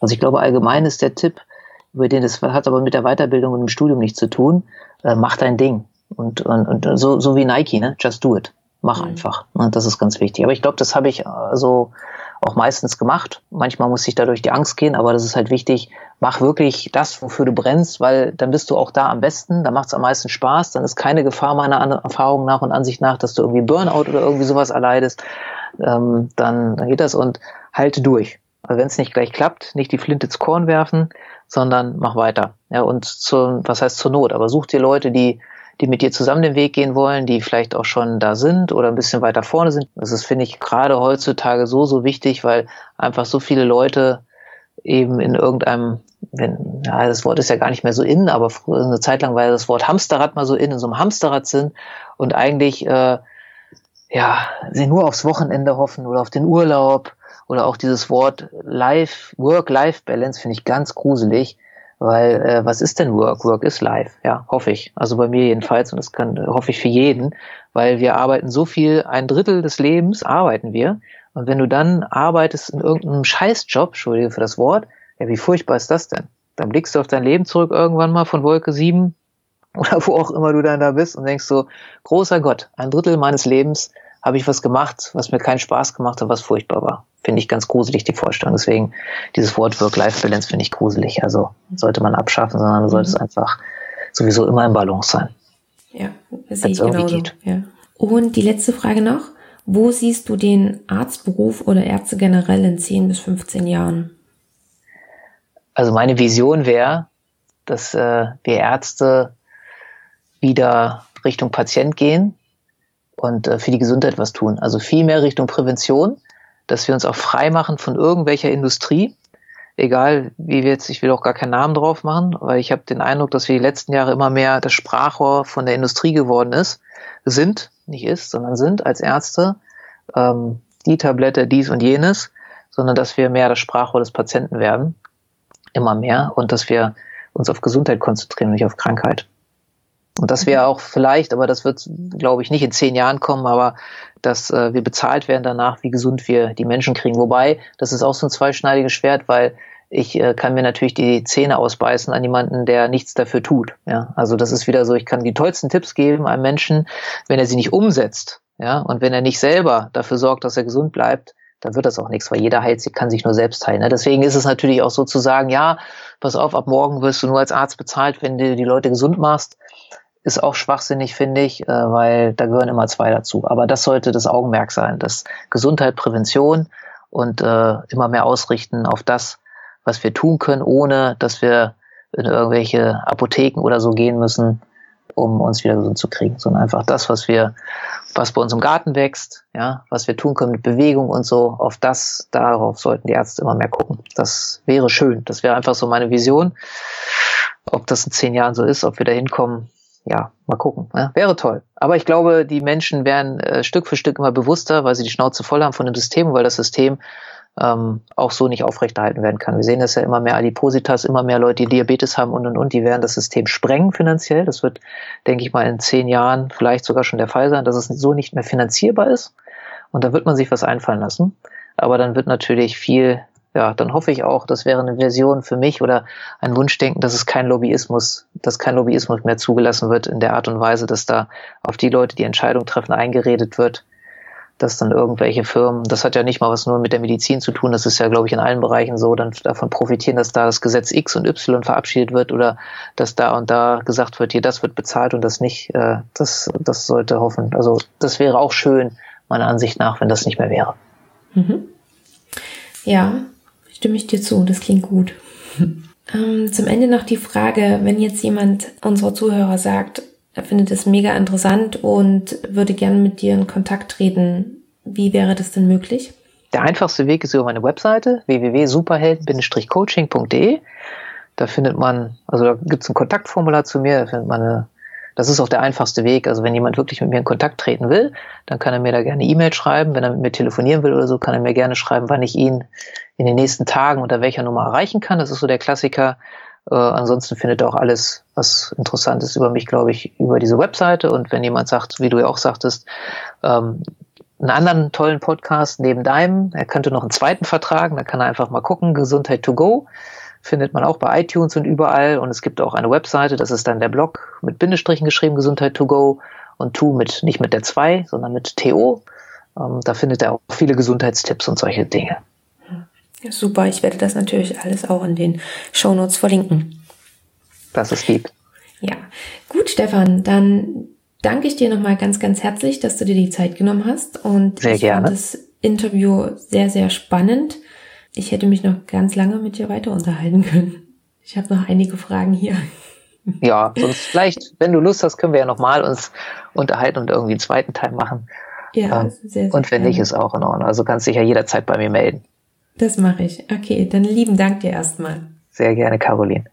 Also ich glaube, allgemein ist der Tipp, über den das hat aber mit der Weiterbildung und dem Studium nichts zu tun, äh, mach dein Ding. Und, und, und so, so wie Nike, ne? Just do it. Mach mhm. einfach. Und das ist ganz wichtig. Aber ich glaube, das habe ich also auch meistens gemacht. Manchmal muss ich dadurch die Angst gehen, aber das ist halt wichtig. Mach wirklich das, wofür du brennst, weil dann bist du auch da am besten, da macht es am meisten Spaß, dann ist keine Gefahr meiner Erfahrung nach und Ansicht nach, dass du irgendwie Burnout oder irgendwie sowas erleidest. Ähm, dann, dann geht das und halte durch. Also wenn es nicht gleich klappt, nicht die Flinte ins Korn werfen, sondern mach weiter. Ja, und zu, was heißt zur Not? Aber such dir Leute, die die mit dir zusammen den Weg gehen wollen, die vielleicht auch schon da sind oder ein bisschen weiter vorne sind. Das ist, finde ich, gerade heutzutage so, so wichtig, weil einfach so viele Leute eben in irgendeinem, wenn, ja, das Wort ist ja gar nicht mehr so in, aber eine Zeit lang war das Wort Hamsterrad mal so in, in so einem Hamsterrad sind und eigentlich, äh, ja, sie nur aufs Wochenende hoffen oder auf den Urlaub oder auch dieses Wort Life, Work-Life-Balance finde ich ganz gruselig weil äh, was ist denn Work? Work ist Life, ja, hoffe ich. Also bei mir jedenfalls und das kann hoffe ich für jeden, weil wir arbeiten so viel, ein Drittel des Lebens arbeiten wir. Und wenn du dann arbeitest in irgendeinem Scheißjob, Entschuldige für das Wort, ja, wie furchtbar ist das denn? Dann blickst du auf dein Leben zurück irgendwann mal von Wolke 7 oder wo auch immer du dann da bist und denkst so, großer Gott, ein Drittel meines Lebens habe ich was gemacht, was mir keinen Spaß gemacht hat, was furchtbar war. Finde ich ganz gruselig, die Vorstellung. Deswegen, dieses Wort Work-Life-Balance finde ich gruselig. Also sollte man abschaffen, sondern mhm. sollte es einfach sowieso immer im Balance sein. Ja, sehe ich genauso. Geht. Ja. Und die letzte Frage noch. Wo siehst du den Arztberuf oder Ärzte generell in 10 bis 15 Jahren? Also meine Vision wäre, dass äh, wir Ärzte wieder Richtung Patient gehen, und äh, für die Gesundheit was tun. Also viel mehr Richtung Prävention, dass wir uns auch frei machen von irgendwelcher Industrie. Egal, wie wir jetzt, ich will auch gar keinen Namen drauf machen, weil ich habe den Eindruck, dass wir die letzten Jahre immer mehr das Sprachrohr von der Industrie geworden ist, sind, nicht ist, sondern sind als Ärzte, ähm, die Tablette, dies und jenes, sondern dass wir mehr das Sprachrohr des Patienten werden, immer mehr, und dass wir uns auf Gesundheit konzentrieren, nicht auf Krankheit. Und das wäre auch vielleicht, aber das wird, glaube ich, nicht in zehn Jahren kommen, aber dass äh, wir bezahlt werden danach, wie gesund wir die Menschen kriegen. Wobei, das ist auch so ein zweischneidiges Schwert, weil ich äh, kann mir natürlich die Zähne ausbeißen an jemanden, der nichts dafür tut. Ja, also das ist wieder so, ich kann die tollsten Tipps geben einem Menschen, wenn er sie nicht umsetzt. Ja, und wenn er nicht selber dafür sorgt, dass er gesund bleibt, dann wird das auch nichts, weil jeder heilt, kann sich nur selbst heilen. Ne? Deswegen ist es natürlich auch so zu sagen, ja, pass auf, ab morgen wirst du nur als Arzt bezahlt, wenn du die Leute gesund machst ist auch schwachsinnig, finde ich, äh, weil da gehören immer zwei dazu. Aber das sollte das Augenmerk sein, dass Gesundheit, Prävention und äh, immer mehr ausrichten auf das, was wir tun können, ohne dass wir in irgendwelche Apotheken oder so gehen müssen, um uns wieder gesund zu kriegen, sondern einfach das, was wir, was bei uns im Garten wächst, ja, was wir tun können mit Bewegung und so, auf das, darauf sollten die Ärzte immer mehr gucken. Das wäre schön. Das wäre einfach so meine Vision. Ob das in zehn Jahren so ist, ob wir da hinkommen, ja, mal gucken. Ne? Wäre toll. Aber ich glaube, die Menschen werden äh, Stück für Stück immer bewusster, weil sie die Schnauze voll haben von dem System, weil das System ähm, auch so nicht aufrechterhalten werden kann. Wir sehen das ja immer mehr Adipositas, immer mehr Leute, die Diabetes haben und und und, die werden das System sprengen finanziell. Das wird, denke ich mal, in zehn Jahren vielleicht sogar schon der Fall sein, dass es so nicht mehr finanzierbar ist. Und da wird man sich was einfallen lassen. Aber dann wird natürlich viel ja, dann hoffe ich auch, das wäre eine Version für mich oder ein Wunschdenken, dass es kein Lobbyismus, dass kein Lobbyismus mehr zugelassen wird in der Art und Weise, dass da auf die Leute, die Entscheidung treffen, eingeredet wird, dass dann irgendwelche Firmen, das hat ja nicht mal was nur mit der Medizin zu tun, das ist ja, glaube ich, in allen Bereichen so, dann davon profitieren, dass da das Gesetz X und Y verabschiedet wird oder dass da und da gesagt wird, hier, das wird bezahlt und das nicht. Äh, das, das sollte hoffen. Also das wäre auch schön, meiner Ansicht nach, wenn das nicht mehr wäre. Mhm. Ja, stimme ich dir zu, das klingt gut. Ähm, zum Ende noch die Frage, wenn jetzt jemand unserer Zuhörer sagt, er findet es mega interessant und würde gerne mit dir in Kontakt treten. Wie wäre das denn möglich? Der einfachste Weg ist über meine Webseite www.superhelden-coaching.de. Da findet man, also da gibt es ein Kontaktformular zu mir, da findet man eine, das ist auch der einfachste Weg. Also wenn jemand wirklich mit mir in Kontakt treten will, dann kann er mir da gerne E-Mail schreiben. Wenn er mit mir telefonieren will oder so, kann er mir gerne schreiben, wann ich ihn in den nächsten Tagen unter welcher Nummer erreichen kann. Das ist so der Klassiker. Äh, ansonsten findet ihr auch alles, was interessant ist über mich, glaube ich, über diese Webseite. Und wenn jemand sagt, wie du ja auch sagtest, ähm, einen anderen tollen Podcast neben deinem, er könnte noch einen zweiten vertragen, da kann er einfach mal gucken, Gesundheit to go, findet man auch bei iTunes und überall. Und es gibt auch eine Webseite, das ist dann der Blog mit Bindestrichen geschrieben, Gesundheit to go und to mit, nicht mit der 2, sondern mit TO. Ähm, da findet er auch viele Gesundheitstipps und solche Dinge. Super, ich werde das natürlich alles auch in den Shownotes verlinken. Das ist lieb. Ja, gut, Stefan, dann danke ich dir nochmal ganz, ganz herzlich, dass du dir die Zeit genommen hast. Und sehr ich gerne. fand das Interview sehr, sehr spannend. Ich hätte mich noch ganz lange mit dir weiter unterhalten können. Ich habe noch einige Fragen hier. Ja, sonst vielleicht, wenn du Lust hast, können wir ja nochmal uns unterhalten und irgendwie einen zweiten Teil machen. Ja, ähm, sehr, sehr Und wenn gerne. nicht, ist auch in Ordnung. Also kannst dich ja jederzeit bei mir melden. Das mache ich. Okay, dann lieben Dank dir erstmal. Sehr gerne, Caroline.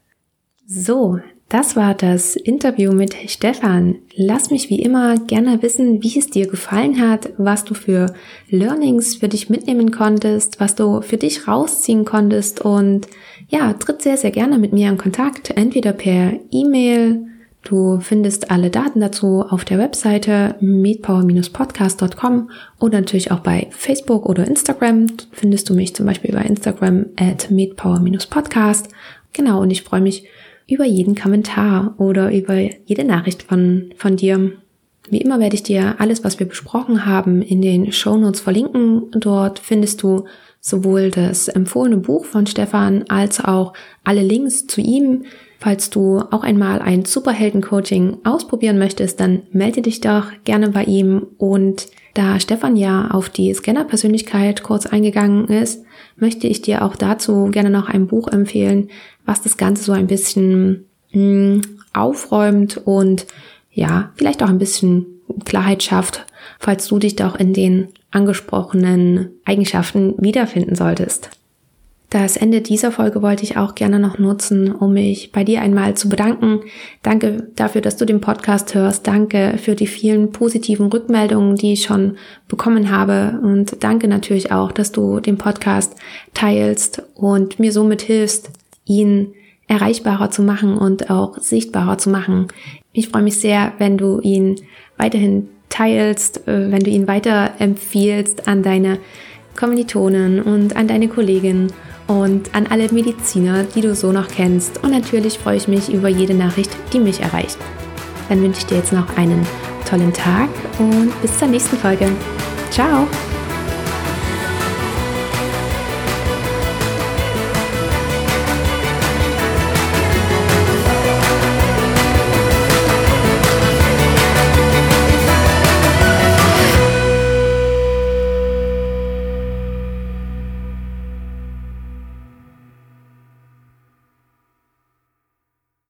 So, das war das Interview mit Stefan. Lass mich wie immer gerne wissen, wie es dir gefallen hat, was du für Learnings für dich mitnehmen konntest, was du für dich rausziehen konntest und ja, tritt sehr, sehr gerne mit mir in Kontakt, entweder per E-Mail, Du findest alle Daten dazu auf der Webseite meetpower-podcast.com oder natürlich auch bei Facebook oder Instagram. Findest du mich zum Beispiel bei Instagram at meetpower-podcast. Genau, und ich freue mich über jeden Kommentar oder über jede Nachricht von, von dir. Wie immer werde ich dir alles, was wir besprochen haben, in den Show Notes verlinken. Dort findest du sowohl das empfohlene Buch von Stefan als auch alle Links zu ihm, Falls du auch einmal ein Superhelden-Coaching ausprobieren möchtest, dann melde dich doch gerne bei ihm. Und da Stefan ja auf die Scanner-Persönlichkeit kurz eingegangen ist, möchte ich dir auch dazu gerne noch ein Buch empfehlen, was das Ganze so ein bisschen mh, hm, aufräumt und ja, vielleicht auch ein bisschen Klarheit schafft, falls du dich doch in den angesprochenen Eigenschaften wiederfinden solltest. Das Ende dieser Folge wollte ich auch gerne noch nutzen, um mich bei dir einmal zu bedanken. Danke dafür, dass du den Podcast hörst. Danke für die vielen positiven Rückmeldungen, die ich schon bekommen habe. Und danke natürlich auch, dass du den Podcast teilst und mir somit hilfst, ihn erreichbarer zu machen und auch sichtbarer zu machen. Ich freue mich sehr, wenn du ihn weiterhin teilst, äh, wenn du ihn weiterempfiehlst an deine Kommilitonen und an deine Kolleginnen und an alle Mediziner, die du so noch kennst. Und natürlich freue ich mich über jede Nachricht, die mich erreicht. Dann wünsche ich dir jetzt noch einen tollen Tag und bis zur nächsten Folge. Ciao!